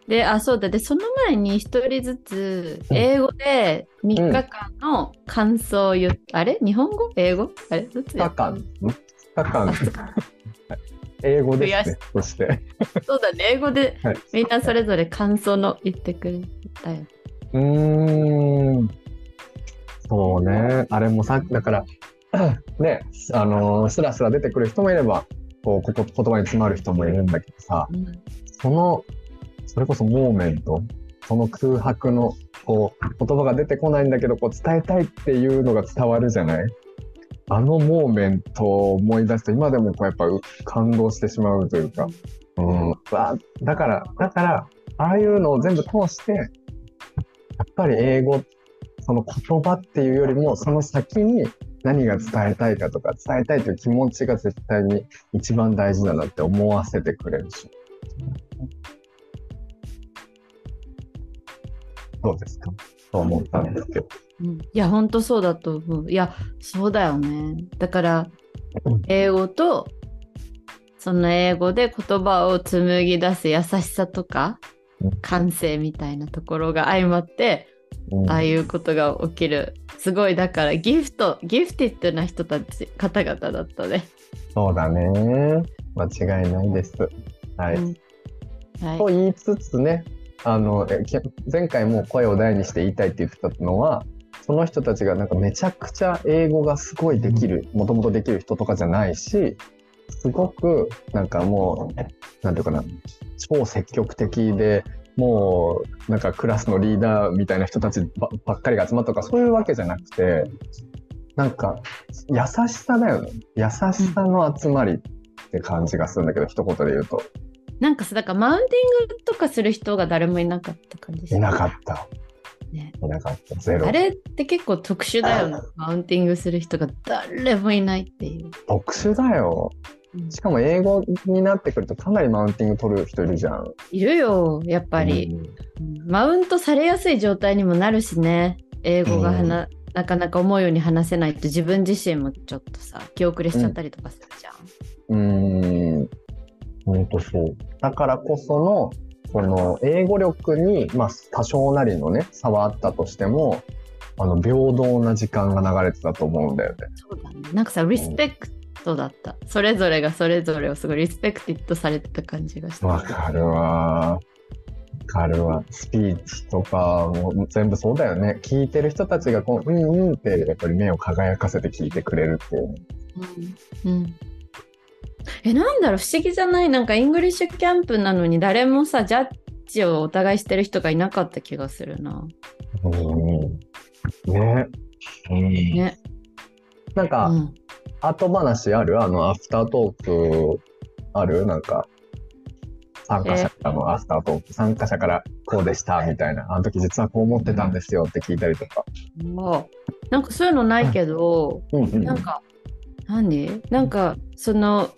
で、あ、そうだ。で、その前に一人ずつ、うん英語で3日間の感想を言っ、あれ？日本語？英語？あれ？どっち？2日間。ん ?2 日間。英語ですね。そして。そうだね。英語ではいみんなそれぞれ感想の言ってくれたよ。うーん。そうね。あれもさ、だから、ね、あのー、スラスラ出てくる人もいれば、こう、ここ言葉に詰まる人もいるんだけどさ、うんその、それこそモーメント、その空白の、こう、言葉が出てこないんだけど、こう、伝えたいっていうのが伝わるじゃない？あのモーメントを思い出すと、今でもこう、やっぱう感動してしまうというか、うん、わだから、だから、ああいうのを全部通して、やっぱり英語、その言葉っていうよりも、その先に何が伝えたいかとか、伝えたいという気持ちが絶対に一番大事だなって思わせてくれるし。どうですか？と思ったんですけど。うんいや、本当そうだと思う。いや、そうだよね。だからうん、英語と、その英語で言葉を紡ぎ出す優しさとかうん、感性みたいなところが相まって、うんああいうことが起きる。すごい、だからギフト、ギフティッドな人たち、方々だったね。そうだね。間違いないです。はい。うんはいと言いつつね、あの、前回も声を大にして言いたいって言ってたのは、その人たちがなんかめちゃくちゃ英語がすごいできる、もともとできる人とかじゃないし、すごくなんかもう、なんていうかな、超積極的で、もうなんかクラスのリーダーみたいな人たちばばっかりが集まったとかそういうわけじゃなくて、なんか優しさだよね。優しさの集まりって感じがするんだけど、一言で言うと。なんかさ、だからマウンティングとかする人が誰もいなかった感じいなかった。ね。いなかった。ゼロあ。れって結構特殊だよね。マウンティングする人が誰もいないっていう。特殊だよ。うんしかも英語になってくるとかなりマウンティング取る人いるじゃん。いるよ、やっぱり、うんマウントされやすい状態にもなるしね。英語がはな,、なかなか思うように話せないと自分自身もちょっとさ、気遅れしちゃったりとかするじゃん。うん。ん。ほんとそう。だからこその、この英語力に、まあ多少なりのね、差はあったとしても、あの、平等な時間が流れてたと思うんだよね。そうだね。なんかさ、リスペクトだった。それぞれがそれぞれをすごい respected されてた感じがした。わかるわ。わかるわ。スピーチとかも全部そうだよね。聞いてる人たちがこう、うんうんってやっぱり目を輝かせて聞いてくれるっていうね。うんうんえ、なんだろう、不思議じゃない？なんか、イングリッシュキャンプなのに、誰もさ、ジャッジをお互いしてる人がいなかった気がするな。うんね。うん。ね。なんか、うん、後話ある？あの、アフタートークある？なんか、参加者からのアフタートーク、参加者からこうでしたみたいな、あの時実はこう思ってたんですよって聞いたりとか。もうなんかそういうのないけど、うんうん。なんか、何？なんか、その、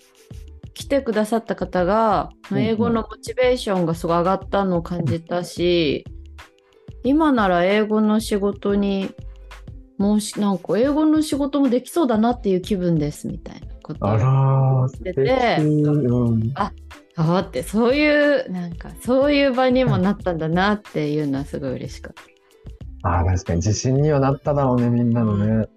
来てくださった方が、英語のモチベーションがすごい上がったのを感じたし、今なら英語の仕事に、もうし、なんか英語の仕事もできそうだなっていう気分ですみたいなことをあらー、素て敵。てうんああってそういうなんかそういう場にもなったんだなっていうのはすごい嬉しかった。ああ、確かに自信にはなっただろうね、みんなのね。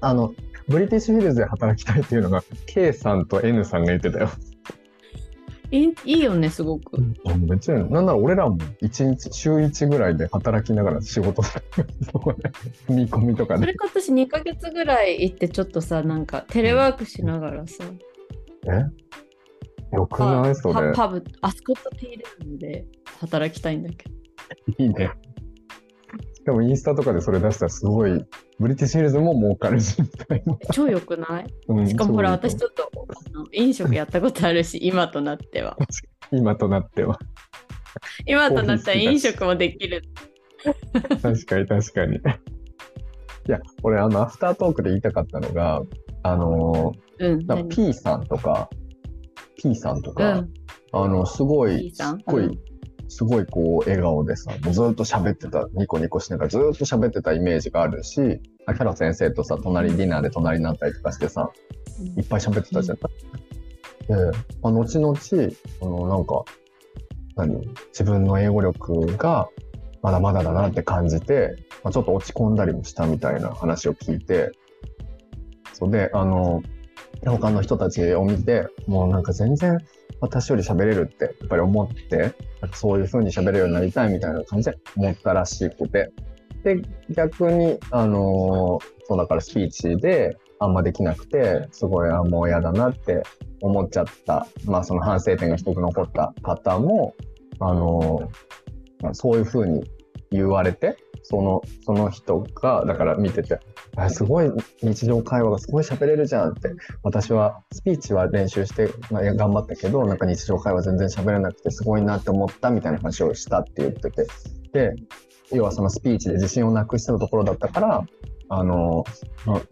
あの、ブリティッシュヒルズで働きたいっていうのが、K さんと N さんが言ってたよ。いいよねすごく。あめっちゃなんなら俺らも一日、週1ぐらいで働きながら仕事する。そこで、見込みとかね。それか私2ヶ月ぐらい行ってちょっとさなんかテレワークしながらさ、え？よくない？それ。パパブアスコットティールームで働きたいんだけど。いいね。しかもインスタとかでそれ出したらすごい、ブリティッシュヒルズも儲かるし、みたいな。超良くない？うんしかもほら私ちょっと飲食やったことあるし今となっては。今となっては。今となったら飲食もできる。確かに確かに。いや、俺、あの、アフタートークで言いたかったのが、あのうん。なんか P さんとか、P さんとか、うん。あの、すごい、すっごい、うんすごいこう、笑顔でさ、もうずっと喋ってた、ニコニコしながらずっと喋ってたイメージがあるし、あキャロ先生とさ、隣ディナーで隣になったりとかしてさ、いっぱい喋ってたじゃん。で、まあ、後々、あの、なんか、何自分の英語力がまだまだだなって感じて、まあ、ちょっと落ち込んだりもしたみたいな話を聞いて、そうで、あの、他の人たちを見て、もうなんか全然私より喋れるってやっぱり思って、そういう風に喋れるようになりたいみたいな感じで思ったらしくて。で、逆に、あのそうだからスピーチであんまできなくて、すごい、あ、もう嫌だなって思っちゃった、まあその反省点が一つ残った方も、あのまあそういう風に言われて、その、その人が、だから見てて、あすごい日常会話がすごい喋れるじゃんって、私はスピーチは練習して、まあ、頑張ったけど、なんか日常会話全然喋れなくてすごいなって思ったみたいな話をしたって言ってて、で、要はそのスピーチで自信をなくしてたところだったから、あの、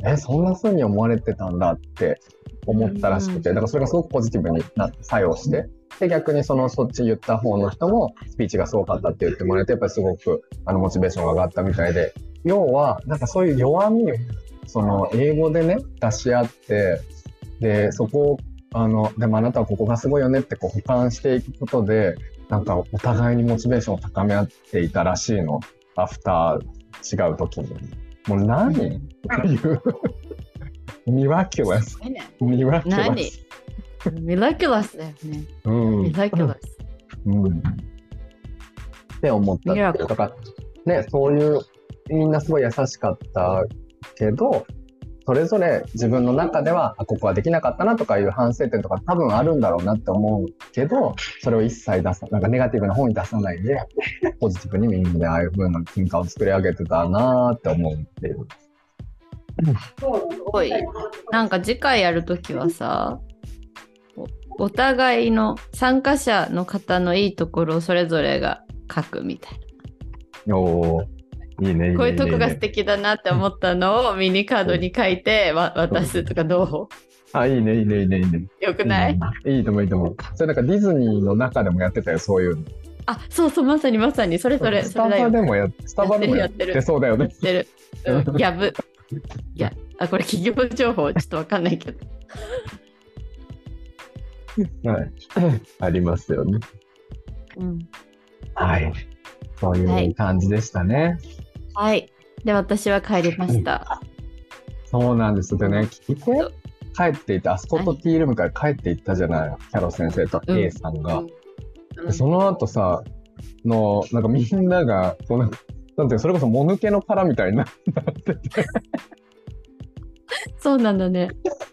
え、そんな風に思われてたんだって思ったらしくて、だからそれがすごくポジティブにな作用して、で、逆にそのそっち言った方の人もスピーチがすごかったって言ってもらえて、やっぱりすごくあのモチベーションが上がったみたいで、要は、なんかそういう弱みを、その英語でね、出し合って、で、そこを、あの、でもあなたはここがすごいよねってこう補完していくことで、なんかお互いにモチベーションを高め合っていたらしいの。アフター違う時に。もう何？っていう。ミラキュラス。ミラキュラ何ス。ミラキュラスだよね。うん。ミラキュラス。うん。って思ったとか、ね、そういう、みんなすごい優しかったけど、それぞれ自分の中では、あ、ここはできなかったなとかいう反省点とか多分あるんだろうなって思うけど、それを一切出さ、なんかネガティブな方に出さないで、ポジティブにみんなでああいう風な金貨を作り上げてたなーって思うっていう。すごい。なんか次回やるときはさ、おお互いの参加者の方のいいところをそれぞれが書くみたいおー、いいね。こういうとこが素敵だなって思ったのをミニカードに書いてわ渡すとかどあ、いいね、いいね、いいね、いいね。うよくない、うんいいと思う、いいと思う。それなんかディズニーの中でもやってたよ、そういうの。あ、そうそう、まさにまさに、それそれ、スタ。バでもや、スタバでもやってるやってるそうだよねやっ。てる。うん、ギャブ。いや、あ、これ企業情報ちょっとわかんないけど。はい。ありますよね。うん。はい。そういう感じでしたね。はい。で、私は帰りました。そうなんです。でね、聞いて、帰っていって、あそことティールームから帰っていったじゃない、キャロ先生とうん。A さんが。その後さ、の、なんかみんなが、こうなんか、なんていうのそれこそもぬけの殻みたいになってて、そうなんだね。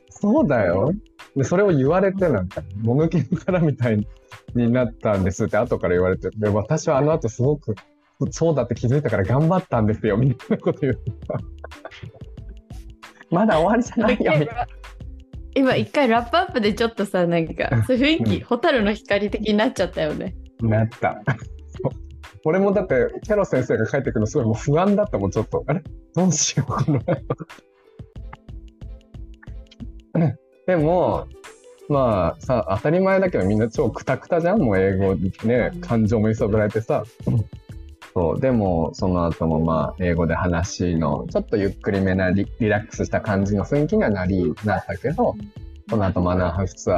そうだよ。で、それを言われて、なんか、もぬけの殻みたいになったんですって後から言われて、で、私はあの後すごく、そうだって気づいたから頑張ったんですよ、みたいなこと言ってた。まだ終わりじゃないよ、みたいな。今一回ラップアップでちょっとさなんかそういう雰囲気、うん蛍の光的になっちゃったよね。なった。俺もだって、キャロ先生が帰ってくるのすごいもう不安だったもん、ちょっと。あれ？どうしよう、この後でも、まあさ、当たり前だけどみんな超クタクタじゃん？もう英語ねうん、感情も揺さぶられてさ。そう、でも、その後もまあ、英語で話の、ちょっとゆっくりめなリリラックスした感じの雰囲気にはなり、なったけど、この後マナーハフツアー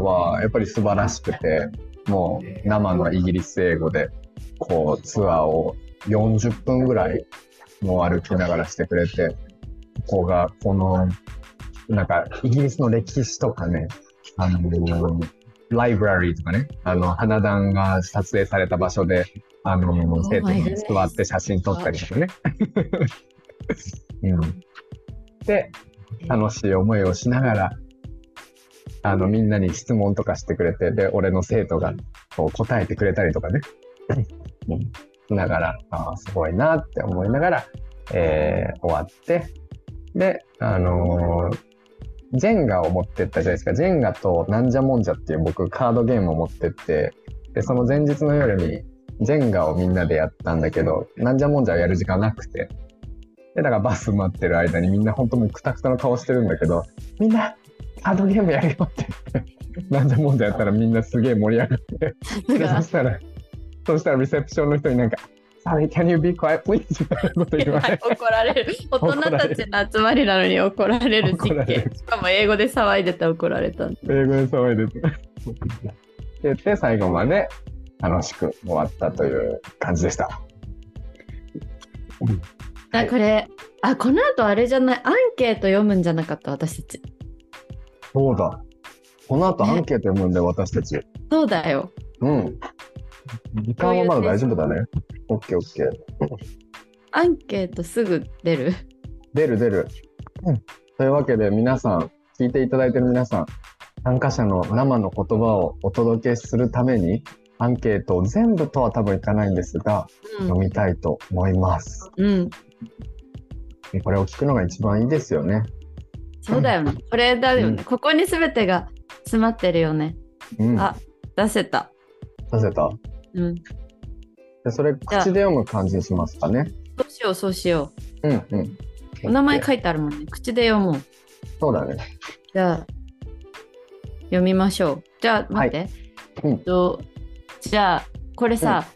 は、やっぱり素晴らしくて、もう生のイギリス英語で、こう、ツアーを40分ぐらい、もう歩きながらしてくれて、ここが、この、なんか、イギリスの歴史とかね、あの、ライブラリーとかね、あの、花壇が撮影された場所で、あの、生徒に座って写真撮ったりとかね。うん。で、楽しい思いをしながら、あの、みんなに質問とかしてくれて、で、俺の生徒がこう答えてくれたりとかね。うんしながら、ああ、すごいなって思いながら、えー終わって、で、あのージェンガを持ってったじゃないですか。ジェンガとなんじゃもんじゃっていう僕カードゲームを持ってって、で、その前日の夜に、ジェンガをみんなでやったんだけど、なんじゃもんじゃやる時間なくて。で、だからバス待ってる間にみんな本当もうクタクタの顔してるんだけど、みんな、カードゲームやるよって なんじゃもんじゃやったらみんなすげえ盛り上がって、でそしたら、そしたらリセプションの人になんか、Sorry, can you be quiet, please? みたいなこと言われて、怒られる。大人たちの集まりなのに怒られる実怒られる験。しかも英語で騒いでて怒られた。英語で騒いでて。って言って、最後まで楽しく終わったという感じでした。あこれ、あ、この後あれじゃない、アンケート読むんじゃなかった、私たち。そうだ。この後アンケート読むんで、私たち。そうだよ。うん。時間はまだ大丈夫だね。オッケーオッケー。アンケートすぐ出る？出る出る。というわけで皆さん、聞いていただいている皆さん、参加者の生の言葉をお届けするために、アンケートを全部とは多分いかないんですが、うん。読みたいと思います。うん、これを聞くのが一番いいですよね。そうだよね。これだよね。うんここに全てが詰まってるよね。うん。あ出せた。させたうん。でそれ、口で読む感じにしますかね。そうしよう、そうしようんうん。う。お名前書いてあるもんね。口で読もう。そうだね。じゃあ、読みましょう。じゃあ、待って。うんとじゃあ、これさ、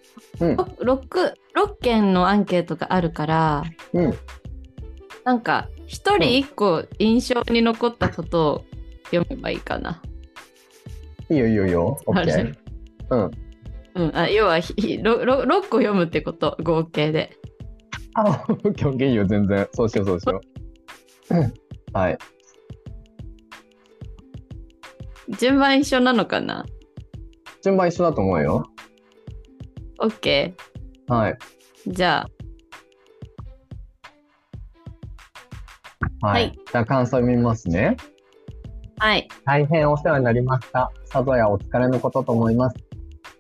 うん。6, 6件のアンケートがあるから、うん。なんか、一人一個印象に残ったことを読めばいいかな。いいよいいよいいよ。オッケあれー。うん。うん、あ要はひひ 6, 6個読むってこと、合計で。あ、オッケーオッケーいいよ、全然。そうしようそうしよう。うんはい。順番一緒なのかな？順番一緒だと思うよ。?OK。はい。じゃははいい。じゃあ感想読みますね。あ、はい。大変お世話になりました。さぞやお疲れのことと思います。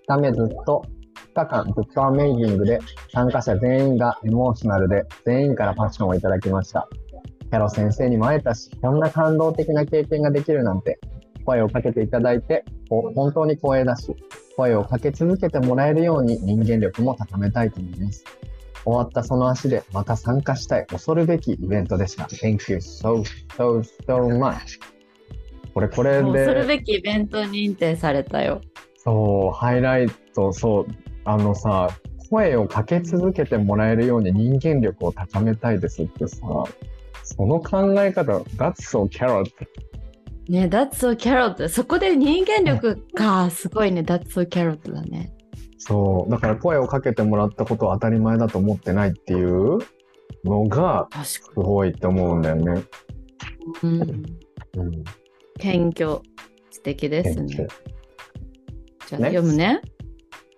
2日目ずっと、2日間ずっとアメイジングで、参加者全員がエモーショナルで、全員からパッションをいただきました。キャロ先生にも会えたし、こんな感動的な経験ができるなんて、声をかけていただいて、ほ本当に光栄だし、声をかけ続けてもらえるように人間力も高めたいと思います。終わったその足でまた参加したい恐るべきイベントでした。Thank you so, so, so much. これ、これもうそるで、べきイベント認定されたよ。そう、ハイライト、そう、あのさ、声をかけ続けてもらえるように人間力を高めたいですってさ、その考え方、That's so carrot. ね、That's so carrot。そこで人間力か、すごいね、That's so carrot だね。そう、だから声をかけてもらったことを当たり前だと思ってないっていうのが、確すごいって思うんだよね。うん。うん。謙虚。素敵ですね。じゃあ Next 読むね。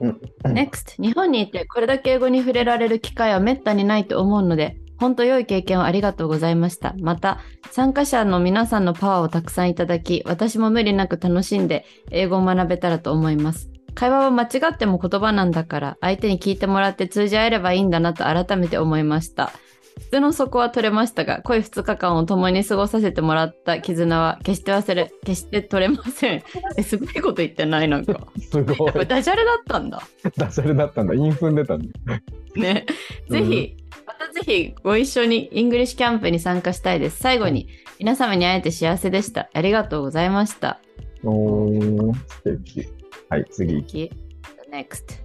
うん。NEXT 日本にいてこれだけ英語に触れられる機会はめったにないと思うので本当良い経験をありがとうございました。また参加者の皆さんのパワーをたくさんいただき私も無理なく楽しんで英語を学べたらと思います。会話は間違っても言葉なんだから相手に聞いてもらって通じ合えればいいんだなと改めて思いました。普通の底は取れましたが濃い2日間を共に過ごさせてもらった絆は決して忘れ決して取れません。えすごいこと言ってないなんか。すごい。ダジャレだったんだ。ダジャレだったんだ。インフン出たんだ。ね、ぜひ、またぜひご一緒にイングリッシュキャンプに参加したいです。最後に、皆様に会えて幸せでした。ありがとうございました。おー、素敵。はい、次。次 Next。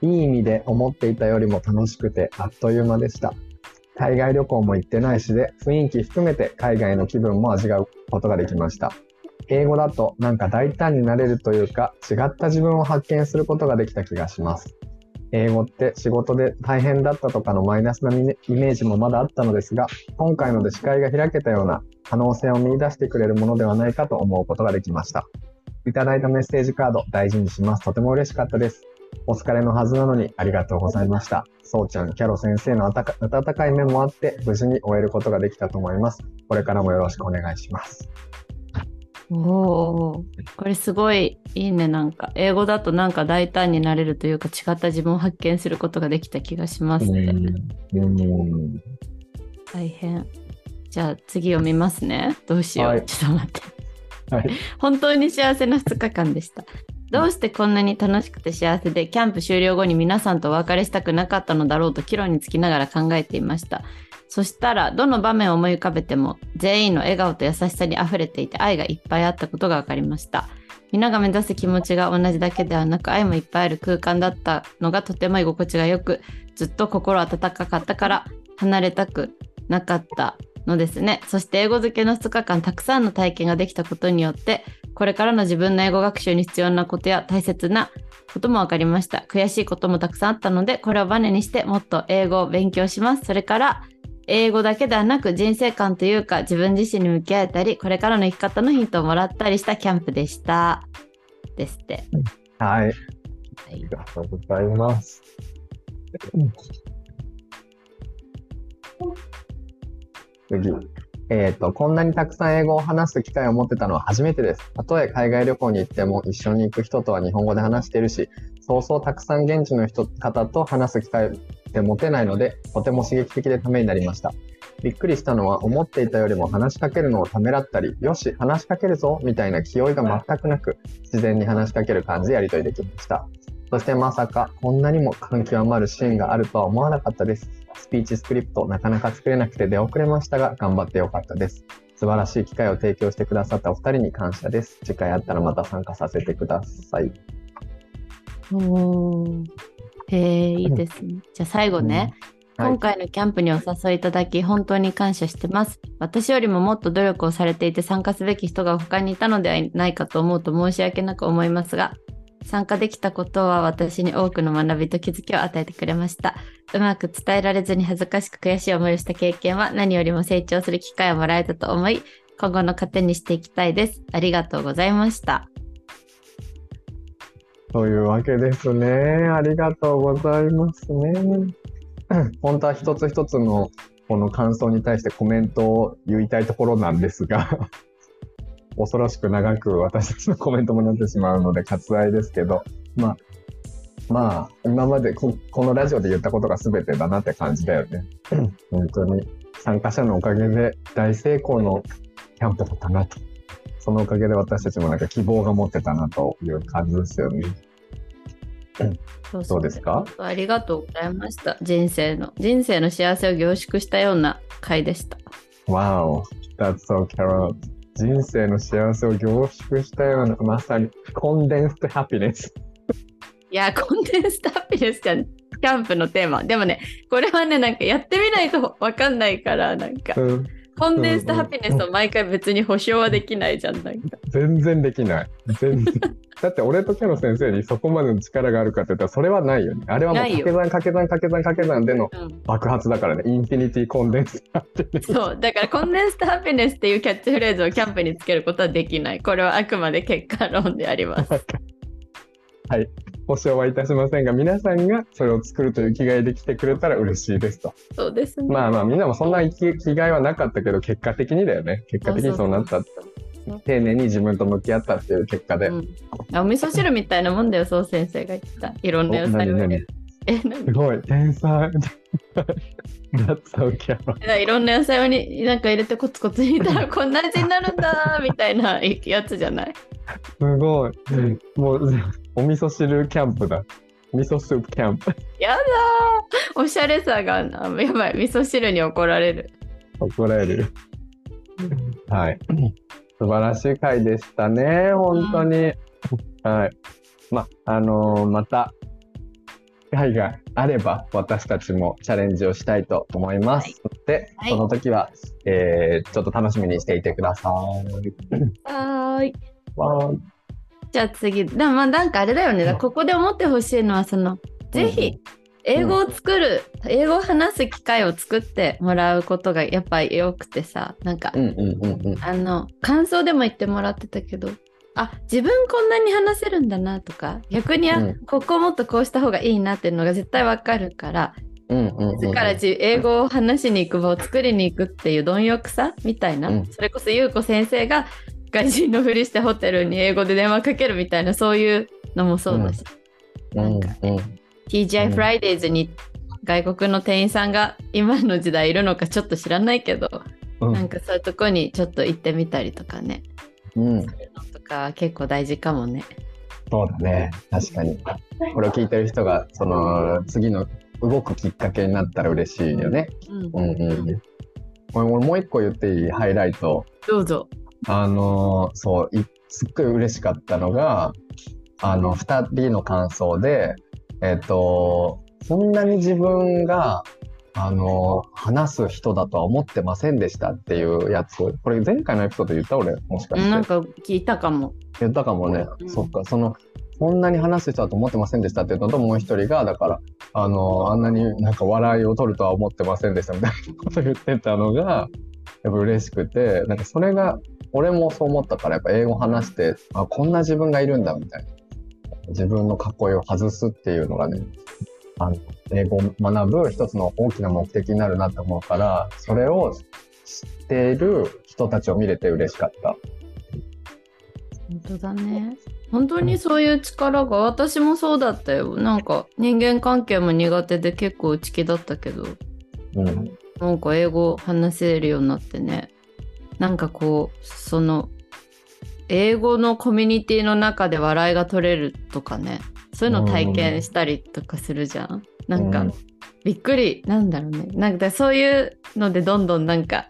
いい意味で思っていたよりも楽しくてあっという間でした。海外旅行も行ってないしで、雰囲気含めて海外の気分も味わうことができました。英語だとなんか大胆になれるというか、違った自分を発見することができた気がします。英語って仕事で大変だったとかのマイナスなイメージもまだあったのですが、今回ので視界が開けたような可能性を見出してくれるものではないかと思うことができました。いただいたメッセージカード大事にします。とても嬉しかったです。お疲れのはずなのにありがとうございました。そうちゃん、キャロ先生の温かい面もあって、無事に終えることができたと思います。これからもよろしくお願いします。おお、これすごいいいね。なんか、英語だとなんか大胆になれるというか、違った自分を発見することができた気がしますって。うん。大変。じゃあ次読みますね。どうしよう。はいちょっと待って。はい。本当に幸せな2日間でした。どうしてこんなに楽しくて幸せでキャンプ終了後に皆さんとお別れしたくなかったのだろうと岐路につきながら考えていましたそしたらどの場面を思い浮かべても全員の笑顔と優しさにあふれていて愛がいっぱいあったことが分かりました。皆が目指す気持ちが同じだけではなく愛もいっぱいある空間だったのがとても居心地がよくずっと心温かかったから離れたくなかったのですね。そして英語漬けの2日間たくさんの体験ができたことによってこれからの自分の英語学習に必要なことや大切なことも分かりました。悔しいこともたくさんあったのでこれをバネにしてもっと英語を勉強します。それから英語だけではなく人生観というか自分自身に向き合えたりこれからの生き方のヒントをもらったりしたキャンプでしたですってはい。あはいりがとうございます。次。えっ、と、こんなにたくさん英語を話す機会を持ってたのは初めてです。たとえ海外旅行に行っても一緒に行く人とは日本語で話しているし、そうそうたくさん現地の人方と話す機会って持てないので、とても刺激的でためになりました。びっくりしたのは思っていたよりも話しかけるのをためらったり、よし、話しかけるぞみたいな気負いが全くなく、自然に話しかける感じでやり取りできました。そしてまさかこんなにも感極まるシーンがあるとは思わなかったです。スピーチスクリプトなかなか作れなくて出遅れましたが頑張ってよかったです。素晴らしい機会を提供してくださったお二人に感謝です。次回あったらまた参加させてください。おーへえいいですねじゃあ最後ね、はい今回のキャンプにお誘いいただき本当に感謝してます。私よりももっと努力をされていて参加すべき人が他にいたのではないかと思うと申し訳なく思いますが、参加できたことは私に多くの学びと気づきを与えてくれました。うまく伝えられずに恥ずかしく悔しい思いをした経験は何よりも成長する機会をもらえたと思い、今後の糧にしていきたいです。ありがとうございました。というわけですね。ありがとうございますね。本当は一つ一つのこの感想に対してコメントを言いたいところなんですが、恐ろしく長く私たちのコメントもなってしまうので割愛ですけど、まあ、まあ、今までこのラジオで言ったことが全てだなって感じだよね。本当に参加者のおかげで大成功のキャンプだったなと。そのおかげで私たちもなんか希望が持ってたなという感じですよね。そうどうですか？ありがとうございました。人生の、人生の幸せを凝縮したような回でした。Wow, that's so Carol. 人生の幸せを凝縮したような、まさにコンデンストハピネス。いや、コンデンストハピネスじゃん。キャンプのテーマ。でもね、これはね、なんかやってみないとわかんないから、なんか、うん、コンデンストハピネスを毎回別に保証はできないじゃん。なんか。全然できない。全然。だって俺とキャロ先生にそこまでの力があるかって言ったらそれはないよね。あれはもう掛け算掛け算掛け算掛け算でのうん、爆発だからね。インフィニティコンデンス。そう、だからコンデンストハピネスっていうキャッチフレーズをキャンプにつけることはできない。これはあくまで結果論であります。はい。保証はいたしませんが、皆さんがそれを作るという気概で来てくれたら嬉しいですと。そうですね。まあまあ、みんなもそんな気気概はなかったけど、結果的にだよね。結果的にそうなった。丁寧に自分と向き合ったっていう結果で。うん、あお味噌汁みたいなもんだよ、そう先生が言った。いろんな野菜を入れる。え、何？すごい、天才。いろんな野菜をになんか入れてコツコツ煮たら こんな味になるんだみたいなやつじゃない？すごい。もう、お味噌汁キャンプだ。味噌スープキャンプ。やだーおしゃれさがあやばい味噌汁に怒られる怒られる。はい。素晴らしい回でしたね。本当に。はい。ま、あのーまた、機会があれば、私たちもチャレンジをしたいと思います。で、はい。その時は、えーちょっと楽しみにしていてください。はーい。じゃあ次でもまあなんかあれだよね。だからここで思ってほしいのはそのぜひ英語を作る、英語を話す機会を作ってもらうことがやっぱりよくてさなんか、うんうんうんうん。あの感想でも言ってもらってたけどあ自分こんなに話せるんだなとか逆に、あうん。ここもっとこうした方がいいなっていうのが絶対わかるからうんうんうんうん。だからじ英語を話しに行く場を作りに行くっていう貪欲さみたいな、うん。それこそ優子先生が外人のふりしてホテルに英語で電話かけるみたいなそういうのもそうだし、うん。うん。TGI うん。Fridays に外国の店員さんが今の時代いるのかちょっと知らないけど、うん。なんかそういうとこにちょっと行ってみたりとかね。うん。そういうのとか結構大事かもね。そうだね。確かに。これを聞いてる人が、その、次の動くきっかけになったら嬉しいよね。うんうん俺もう一個言っていい？ハイライト。どうぞ。あのーそうい、すっごい嬉しかったのが、あの、二人の感想で、えっ、と、そんなに自分が、あのー話す人だとは思ってませんでしたっていうやつ。これ前回のエピソード言った俺、もしかして。なんか聞いたかも。言ったかもね。うんそっか、その、そんなに話す人だと思ってませんでしたっていうのと、もう一人が、だから、あの、あんなになんか笑いを取るとは思ってませんでしたみたいなこと言ってたのが、やっぱ嬉しくて、なんかそれが、俺もそう思ったから、やっぱ英語話して、あ、こんな自分がいるんだみたいな。自分の囲いを外すっていうのがね、あの、英語を学ぶ一つの大きな目的になるなと思うから、それを知っている人たちを見れて嬉しかった。本当だね。本当にそういう力が私もそうだったよ。なんか人間関係も苦手で結構内気だったけど、うん。なんか英語話せるようになってね。なんかこう、その、英語のコミュニティの中で笑いが取れるとかね。そういうの体験したりとかするじゃん。なんか、うんびっくり、なんだろうね。なんかそういうのでどんどんなんか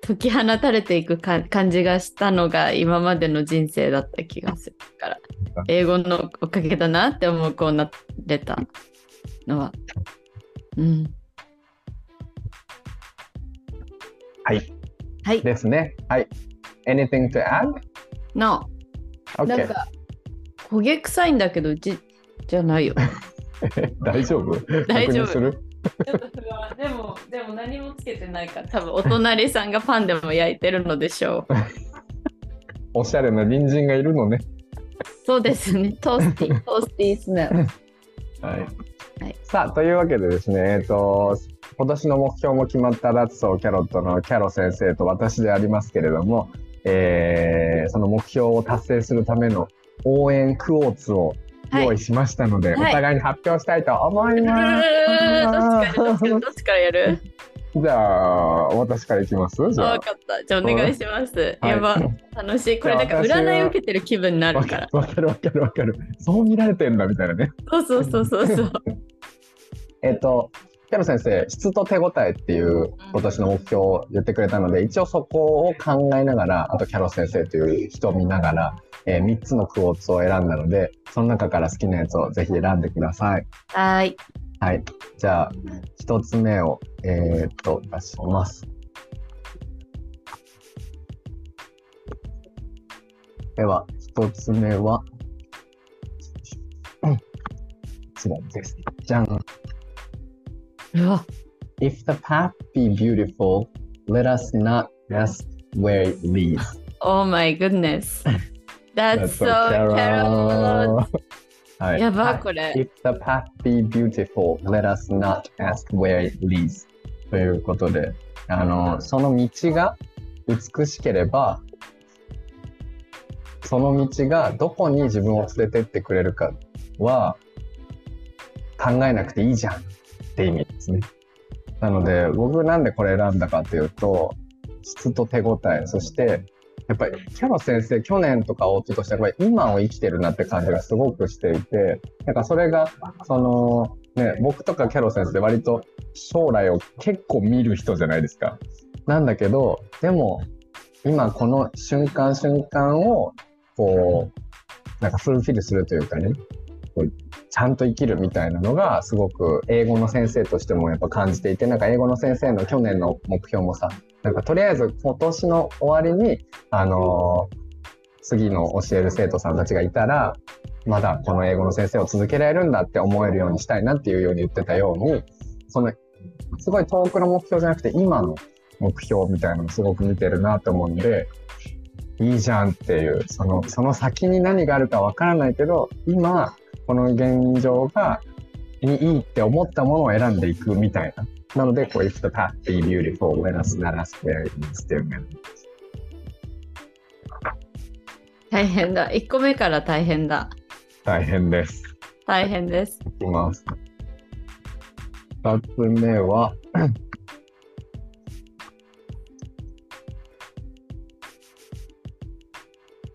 解き放たれていくか感じがしたのが今までの人生だった気がするから、英語のおかげだなって思うこうなれたのは。うん。はい。はい。ですね。はい。Anything to add? No。なん。か、焦げ臭いんだけど、うちじゃないよ。大丈夫？大丈夫でも、でも何もつけてないから、多分お隣さんがパンでも焼いてるのでしょう。おしゃれな隣人がいるのね。そうですね。トースティー、トースティースナー。はい。はいさあ、というわけでですね、えっと、今年の目標も決まったラッツォーキャロットのキャロ先生と私でありますけれども、えーその目標を達成するための応援クオーツを用意しましたので、はいお互いに発表したいと思いまどっちからどっちからどっちからやるす。じゃあ、私からいきます？じゃああ分。かった。じゃあお願いします。はいやば。楽しい。これなんか占い受けてる気分になるか。らるわかるわかるわかる。そう見られてんだみたいなね。そうそうそうそうそう。えっと、キャロ先生、質と手応えっていう今年の目標を言ってくれたので、一応そこを考えながら、あとキャロ先生という人を見ながら、え3つのクォーツを選んだので、その中から好きなやつをぜひ選んでください。はーい。はい。じゃあ、1つ目を、えーっと、出します。では、1つ目は、うんこちらです。じゃん。うわ。If the path be beautiful, let us not rest where it leads. Oh my goodness. That's so Carol. carrot. はい。やば、はいこれ。If the path be beautiful, let us not ask where it leads. ということで、あの、その道が美しければ、その道がどこに自分を連れてってくれるかは考えなくていいじゃんって意味ですね。なので、僕なんでこれ選んだかっていうと、質と手応え、そして、やっぱりキャロ先生、去年とか一昨年やっぱり今を生きてるなって感じがすごくしていて、なんかそれが、その、ね、僕とかキャロ先生割と将来を結構見る人じゃないですか。なんだけど、でも、今この瞬間瞬間を、こう、なんかフルフィルするというかね、こうちゃんと生きるみたいなのがすごく英語の先生としてもやっぱ感じていてなんか英語の先生の去年の目標もさなんかとりあえず今年の終わりにあのー次の教える生徒さんたちがいたらまだこの英語の先生を続けられるんだって思えるようにしたいなっていうように言ってたようにそのすごい遠くの目標じゃなくて今の目標みたいなのをすごく見てるなと思うんでいいじゃんっていうそのその先に何があるかわからないけど今この現状がいいって思ったものを選んでいくみたいな。なので、こう、if the path be beautiful, let us not ask where it leads っていうね。大変だ。1個目から大変だ。大変です。大変です。いきます。二つ目は、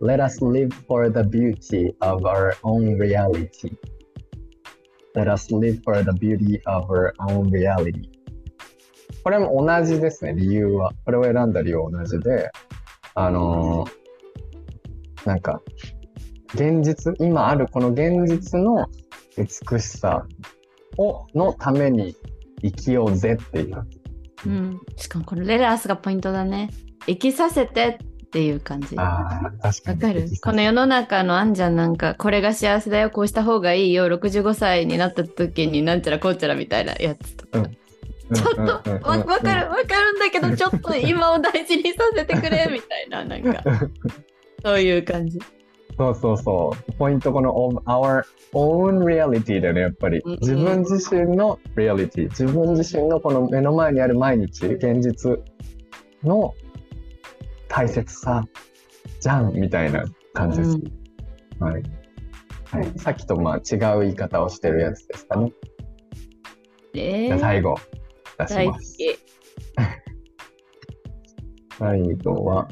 Let us live for the beauty of our own reality. Let us live for the beauty of our own reality. これも同じですね、理由は。これを選んだ理由は同じで、あのーなんか、現実、今あるこの現実の美しさを、のために生きようぜっていう。うん。しかもこのレラスがポイントだね。生きさせてっていう感じ。わああ、確かに。かる？この世の中のあんじゃんなんか、これが幸せだよ、こうした方がいいよ、65歳になった時になんちゃらこうちゃらみたいなやつとか。うんちょっとわわかるわかるんだけどちょっと今を大事にさせてくれみたいななんか そういう感じ。そうそうそう。ポイントこの our own reality だよね、やっぱりうんうん。自分自身の reality。自分自身のこの目の前にある毎日、現実の大切さじゃんみたいな感じです。はい。はい、さっきとまあ違う言い方をしてるやつですかね。えー、じゃあ最後 出し大好ます。き。最後は、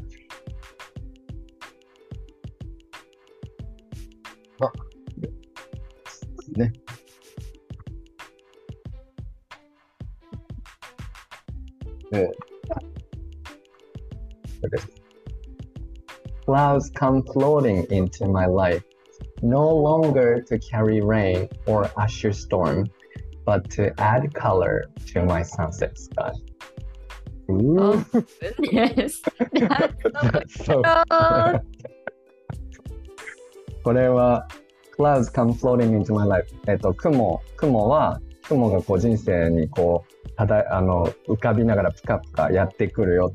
あ、ね。えこれです。Clouds come floating into my life, no longer to carry rain or usher storm, But to add color to my sunset sky. Ooh. Yes. so, これは clouds come floating into my life えっと雲雲は雲がこう人生にこうただあの浮かびながらピカピカやってくるよ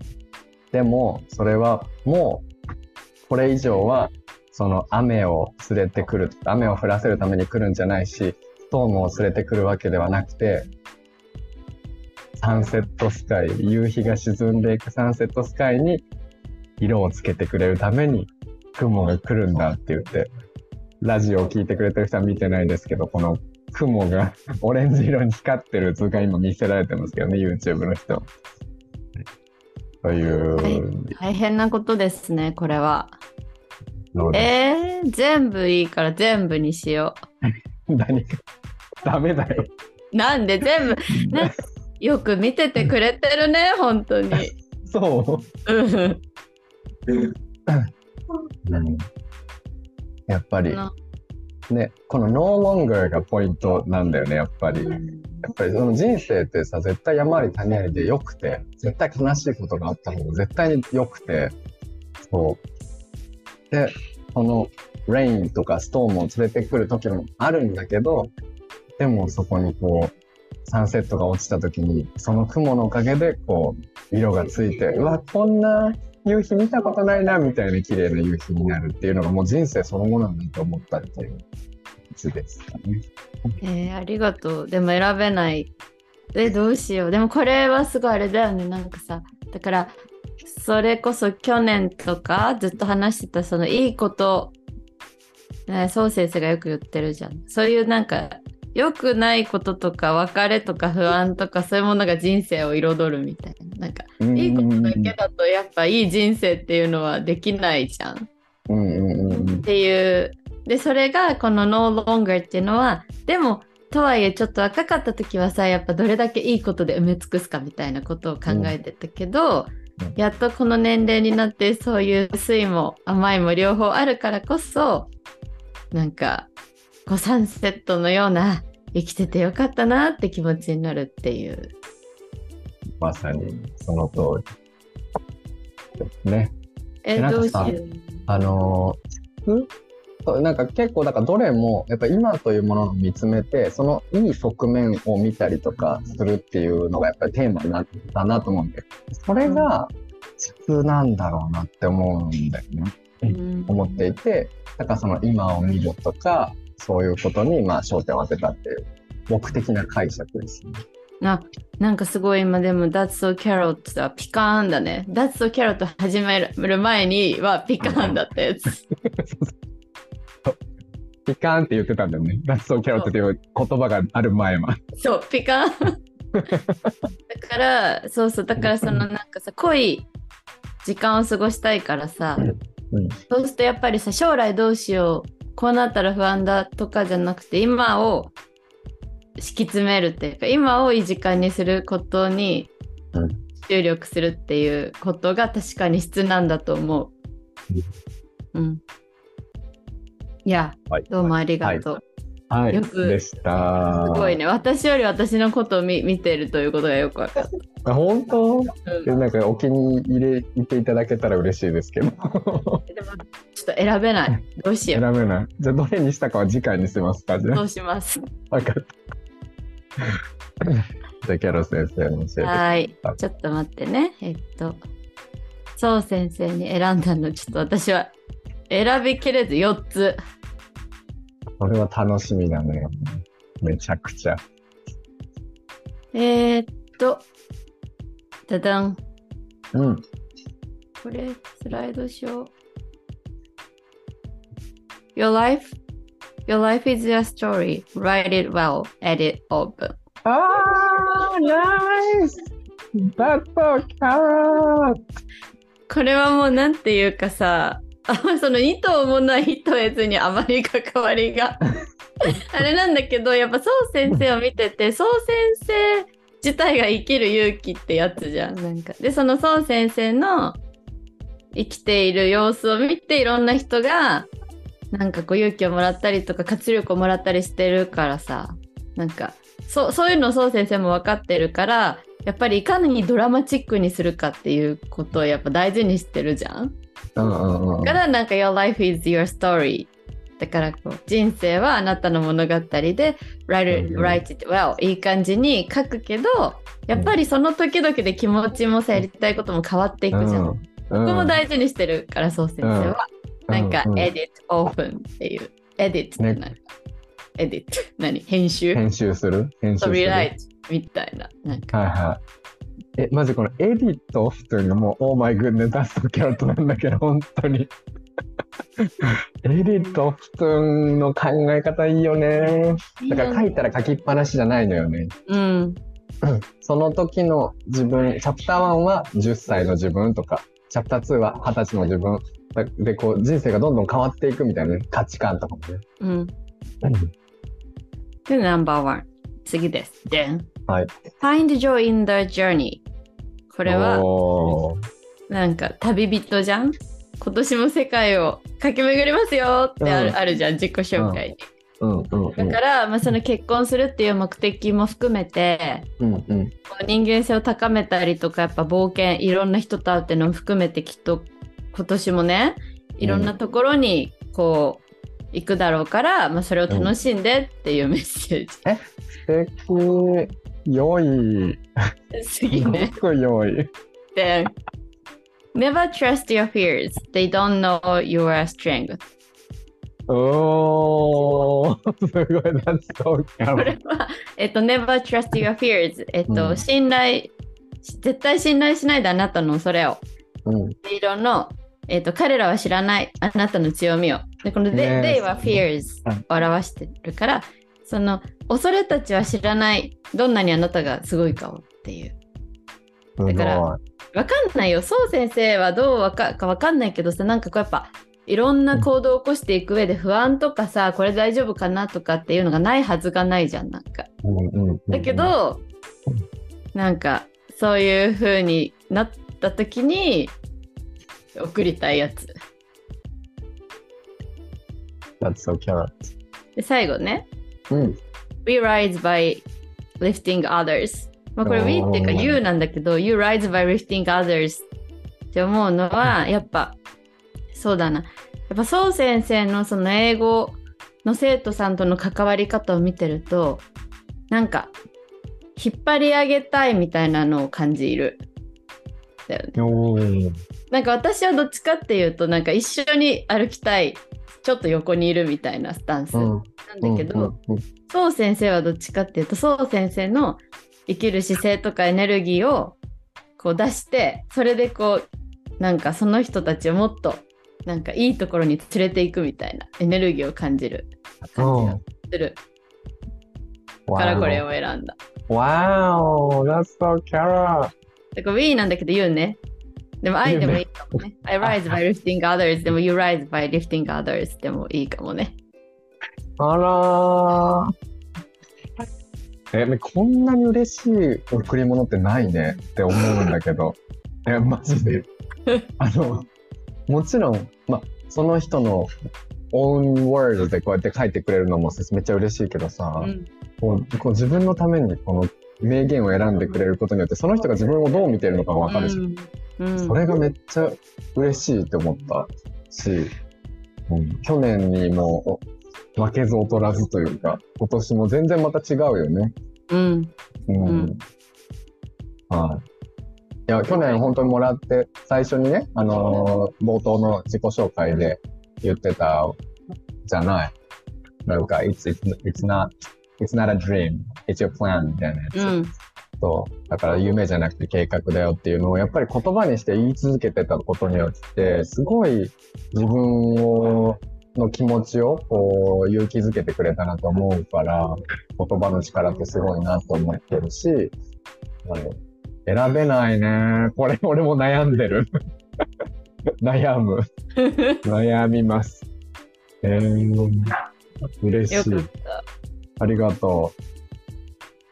でもそれはもうこれ以上はその雨を連れてくる雨を降らせるために来るんじゃないしストームを連れてくるわけではなくてサンセットスカイ夕日が沈んでいくサンセットスカイに色をつけてくれるために雲が来るんだって言って、ラジオを聞いてくれてる人は見てないですけど、この雲が オレンジ色に光ってる図が今見せられてますけどね、YouTube の人。という。大変なことですね、これは。えー、全部いいから全部にしよ 何か ダメだよ。う。なんで全部、ね、よく見ててくれてるね、本当に。そう。うん。うんやっぱりなね、この no longer がポイントなんだよね、やっぱり。やっぱりその人生ってさ、絶対山あり谷ありで良くて、絶対悲しいことがあった方が絶対に良くて、そう。で、この rain とかストームを連れてくる時もあるんだけど、でもそこにこう、サンセットが落ちた時に、その雲のおかげで、こう、色がついて、うわ、こんな夕日見たことないな、みたいな綺麗な夕日になるっていうのがもう人生そのものなんだと思ったっていうやつですかね。えー、ありがとう。でも選べない。え、どうしよう。でもこれはすごいあれだよね。なんかさ、だから、それこそ去年とかずっと話してたそのいいこと、ね、そう先生がよく言ってるじゃん。そういうなんか、良くないこととか別れとか不安とかそういうものが人生を彩るみたいな。なんか、いいことだけだとやっぱいい人生っていうのはできないじゃん。っていうでそれがこの No Longer っていうのはでもとはいえちょっと若かった時はさやっぱどれだけいいことで埋め尽くすかみたいなことを考えてたけど、うんやっとこの年齢になってそういう酸いも甘いも両方あるからこそなんかこうサンセットのような生きててよかったなって気持ちになるっていう。まさにその通りですね。えどうしよう。あのなんか結構だからどれもやっぱ今というものを見つめてそのいい側面を見たりとかするっていうのがやっぱりテーマになったなと思うんでそれが普通なんだろうなって思うんだよね。うん思っていてだからその今を見るとかそういうことにまあ焦点を当てたっていう目的な解釈ですね。あなんかすごい今でも That's so carrot はピカーンだね。That's so carrot 始める前にはピカーンだったやつ。ピカーンって言ってたんだよね。脱走キャロットという言葉がある前は。そう、ピカーン。だから、そうそう、だからそのなんかさ、濃い時間を過ごしたいからさ、うんそうするとやっぱりさ将来どうしようこうなったら不安だとかじゃなくて今を敷き詰めるっていうか今をいい時間にすることにうん注力するっていうことが確かに質なんだと思う。うん。いや、はいどうもありがとう。はいよくでした。すごいね。私より私のことを見見てるということがよくわかった。あ本当？うんでなんかお気に入れていただけたら嬉しいですけど。でもちょっと選べない。どうしよ選べない。じゃあどれにしたかは次回にしますかじう。ゃあ。どうします。わかった。じゃあキャロ先生の教えて。はい。ちょっと待ってね。えっと、そう先生に選んだの、ちょっと私は選びきれず4つ。これは楽しみだね。めちゃくちゃ。えー、っと、ダダン。うん。これ、スライドしよう。Your life, your life is your story. Write it well, edit open. あー、ナイス !That's so carrot! これはもうなんていうかさ、その意図もない意図得ずにあまり関わりが。あれなんだけどやっぱそう先生を見ててそう先生自体が生きる勇気ってやつじゃん。なんか。でそのそう先生の生きている様子を見ていろんな人がなんかこう勇気をもらったりとか活力をもらったりしてるからさ。なんかそうそういうのをそう先生も分かってるからやっぱりいかにドラマチックにするかっていうことをやっぱ大事にしてるじゃん。だからなんか Your life is your story だからこう人生はあなたの物語で write, うん write it well いい感じに書くけどやっぱりその時々で気持ちもさやりたいことも変わっていくじゃん。ここも大事にしてるからそう先生は、なんか、うん。edit open っていう。edit ってね。何、edit 何？編集？編集する？編集する？rewrite みたいな。なんか。はいはい。え、マジこのエディットオフというのも、オーマイグッネダストキャロットなんだけど、本当に。エディットオフとの考え方いいよね。だから書いたら書きっぱなしじゃないのよね。うんその時の自分、チャプター1は10歳の自分とか、チャプター2は20歳の自分。だで、こう、人生がどんどん変わっていくみたいなね、価値観とかもね。うんで、ナンバーワン。次です。でん。はい。Find joy in the journey。これは、なんか旅人じゃん？今年も世界を駆け巡りますよってある,、うんあるじゃん、自己紹介に。うんうんうん。だから、まあ、その結婚するっていう目的も含めて、うんうん。人間性を高めたりとか、やっぱ冒険、いろんな人と会うっていうのも含めてきっと今年もね、いろんなところにこう、行くだろうから、まあ、それを楽しんでっていうメッセージ。素敵。良い。すごく良い。で、Never trust your fears. They don't know your strength. お、すごい、なんすか。これは、えっと、Never trust your fears. えっと、信頼、絶対信頼しないであなたのそれを。うん、色の、えっと、彼らは知らないあなたの強みを。で、この、ね、で、では、fears 表してるから、その恐れたちは知らない、どんなにあなたがすごいかをっていう。だからわかんないよ。そう先生はどうわかかわかんないけどさ、なんかこうやっぱ、いろんな行動を起こしていく上で不安とかさ、これ大丈夫かなとかっていうのがないはずがないじゃん、なんか。うんうんうんだけ、ど、なんか、そういう風になった時に、送りたいやつ。that's so carrot. で、最後ね。うん。We rise by lifting others. まあこれ We っていうか You なんだけど、You rise by lifting others って思うのは、やっぱ、そうだな。やっぱそう先生のその英語の生徒さんとの関わり方を見てると、なんか、引っ張り上げたいみたいなのを感じる。だよね。おーなんか私はどっちかっていうと、なんか一緒に歩きたい。ちょっと横にいるみたいなスタンスうんなんだけど、そう先生はどっちかっていうとそう先生の生きる姿勢とかエネルギーをこう出してそれでこうなんかその人たちをもっとなんかいいところに連れていくみたいなエネルギーを感じる感じがするからこれを選んだ。Wow, that's so. でこれ We なんだけど言うね。でも I でもいいかもね。I rise by lifting others でも You rise by lifting others でもいいかもね。あらー。え、こんなに嬉しい贈り物ってないねって思うんだけど。え、マジで？あの、もちろん、まあ、その人の own words でこうやって書いてくれるのもめっちゃ嬉しいけどさ、うんこうこう自分のためにこの名言を選んでくれることによってその人が自分をどう見てるのかが分かるし、うんそれがめっちゃ嬉しいって思ったし、うん去年にも負けず劣らずというか今年も全然また違うよね。うん。うんうんはいいや去年本当にもらって最初にね、あのー冒頭の自己紹介で言ってたじゃない。なんか、it's, it's, it's, not, it's not a dream, it's your plan みたいなやつ。うん。そう。だから夢じゃなくて計画だよっていうのをやっぱり言葉にして言い続けてたことによって、すごい自分をの気持ちをこう勇気づけてくれたなと思うから、言葉の力ってすごいなと思ってるし、選べないね。これ俺も悩んでる。悩む。悩みます。えー、嬉しいよか。った。ありがと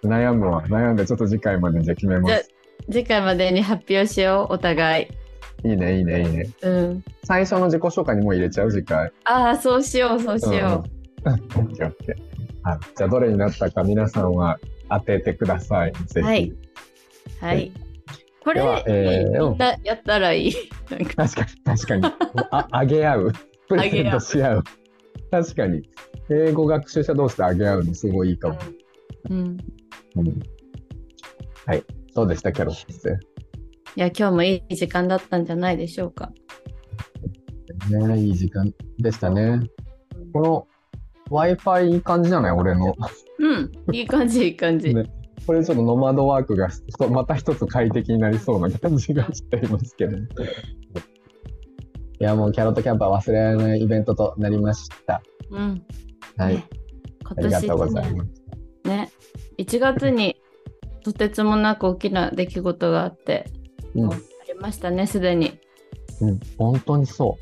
う。悩むわ。悩んでちょっと次回までじゃあ決めまじゃあす。次回までに発表しよう、お互い。いいね、いいね、いいね。うん。最初の自己紹介にもう入れちゃう次回。ああ、そうしよう、そうしようんうんオッケーオッケー。はい。じゃあどれになったか皆さんは当ててください。ぜひ。はいう。はい。これ、ではえーやったやったらいい。なんか確かに、確かに。あ、あげ合う。プレゼントし合う。確かに。英語学習者同士であげ合うのすごいいいかも。うん。うん、はい。どうでした、キャロ先生。いや、今日もいい時間だったんじゃないでしょうか。ねいい時間でしたね。この Wi-Fi いい感じじゃない？俺の。うん、いい感じ、いい感じ。ねこれちょっとノマドワークがそまた一つ快適になりそうな感じがしていますけど。いや、もうキャロットキャンパー忘れられないイベントとなりました。うん。はい。ねありがとうございすます。ね。1月にとてつもなく大きな出来事があって、うんありましたね、すでに。うん、本当にそ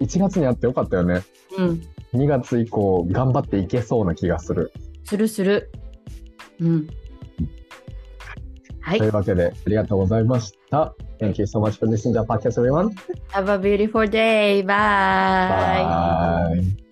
う。1月にあってよかったよね。うん。2月以降、頑張っていけそうな気がする。するする。うん。はいとい。うわけで、ありがとうございました。Thank you so much for listening to our podcast, everyone. Have a beautiful day. Bye. Bye.